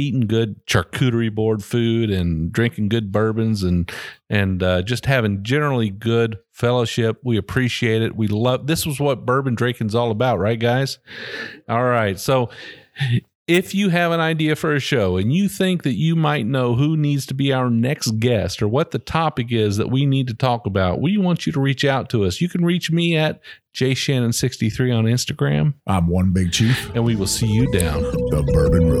Eating good charcuterie board food and drinking good bourbons and and uh, just having generally good fellowship. We appreciate it. We love this was what bourbon drinking's all about, right, guys? All right. So if you have an idea for a show and you think that you might know who needs to be our next guest or what the topic is that we need to talk about, we want you to reach out to us. You can reach me at jshannon63 on Instagram, I'm one big chief, and we will see you down. the Bourbon Road.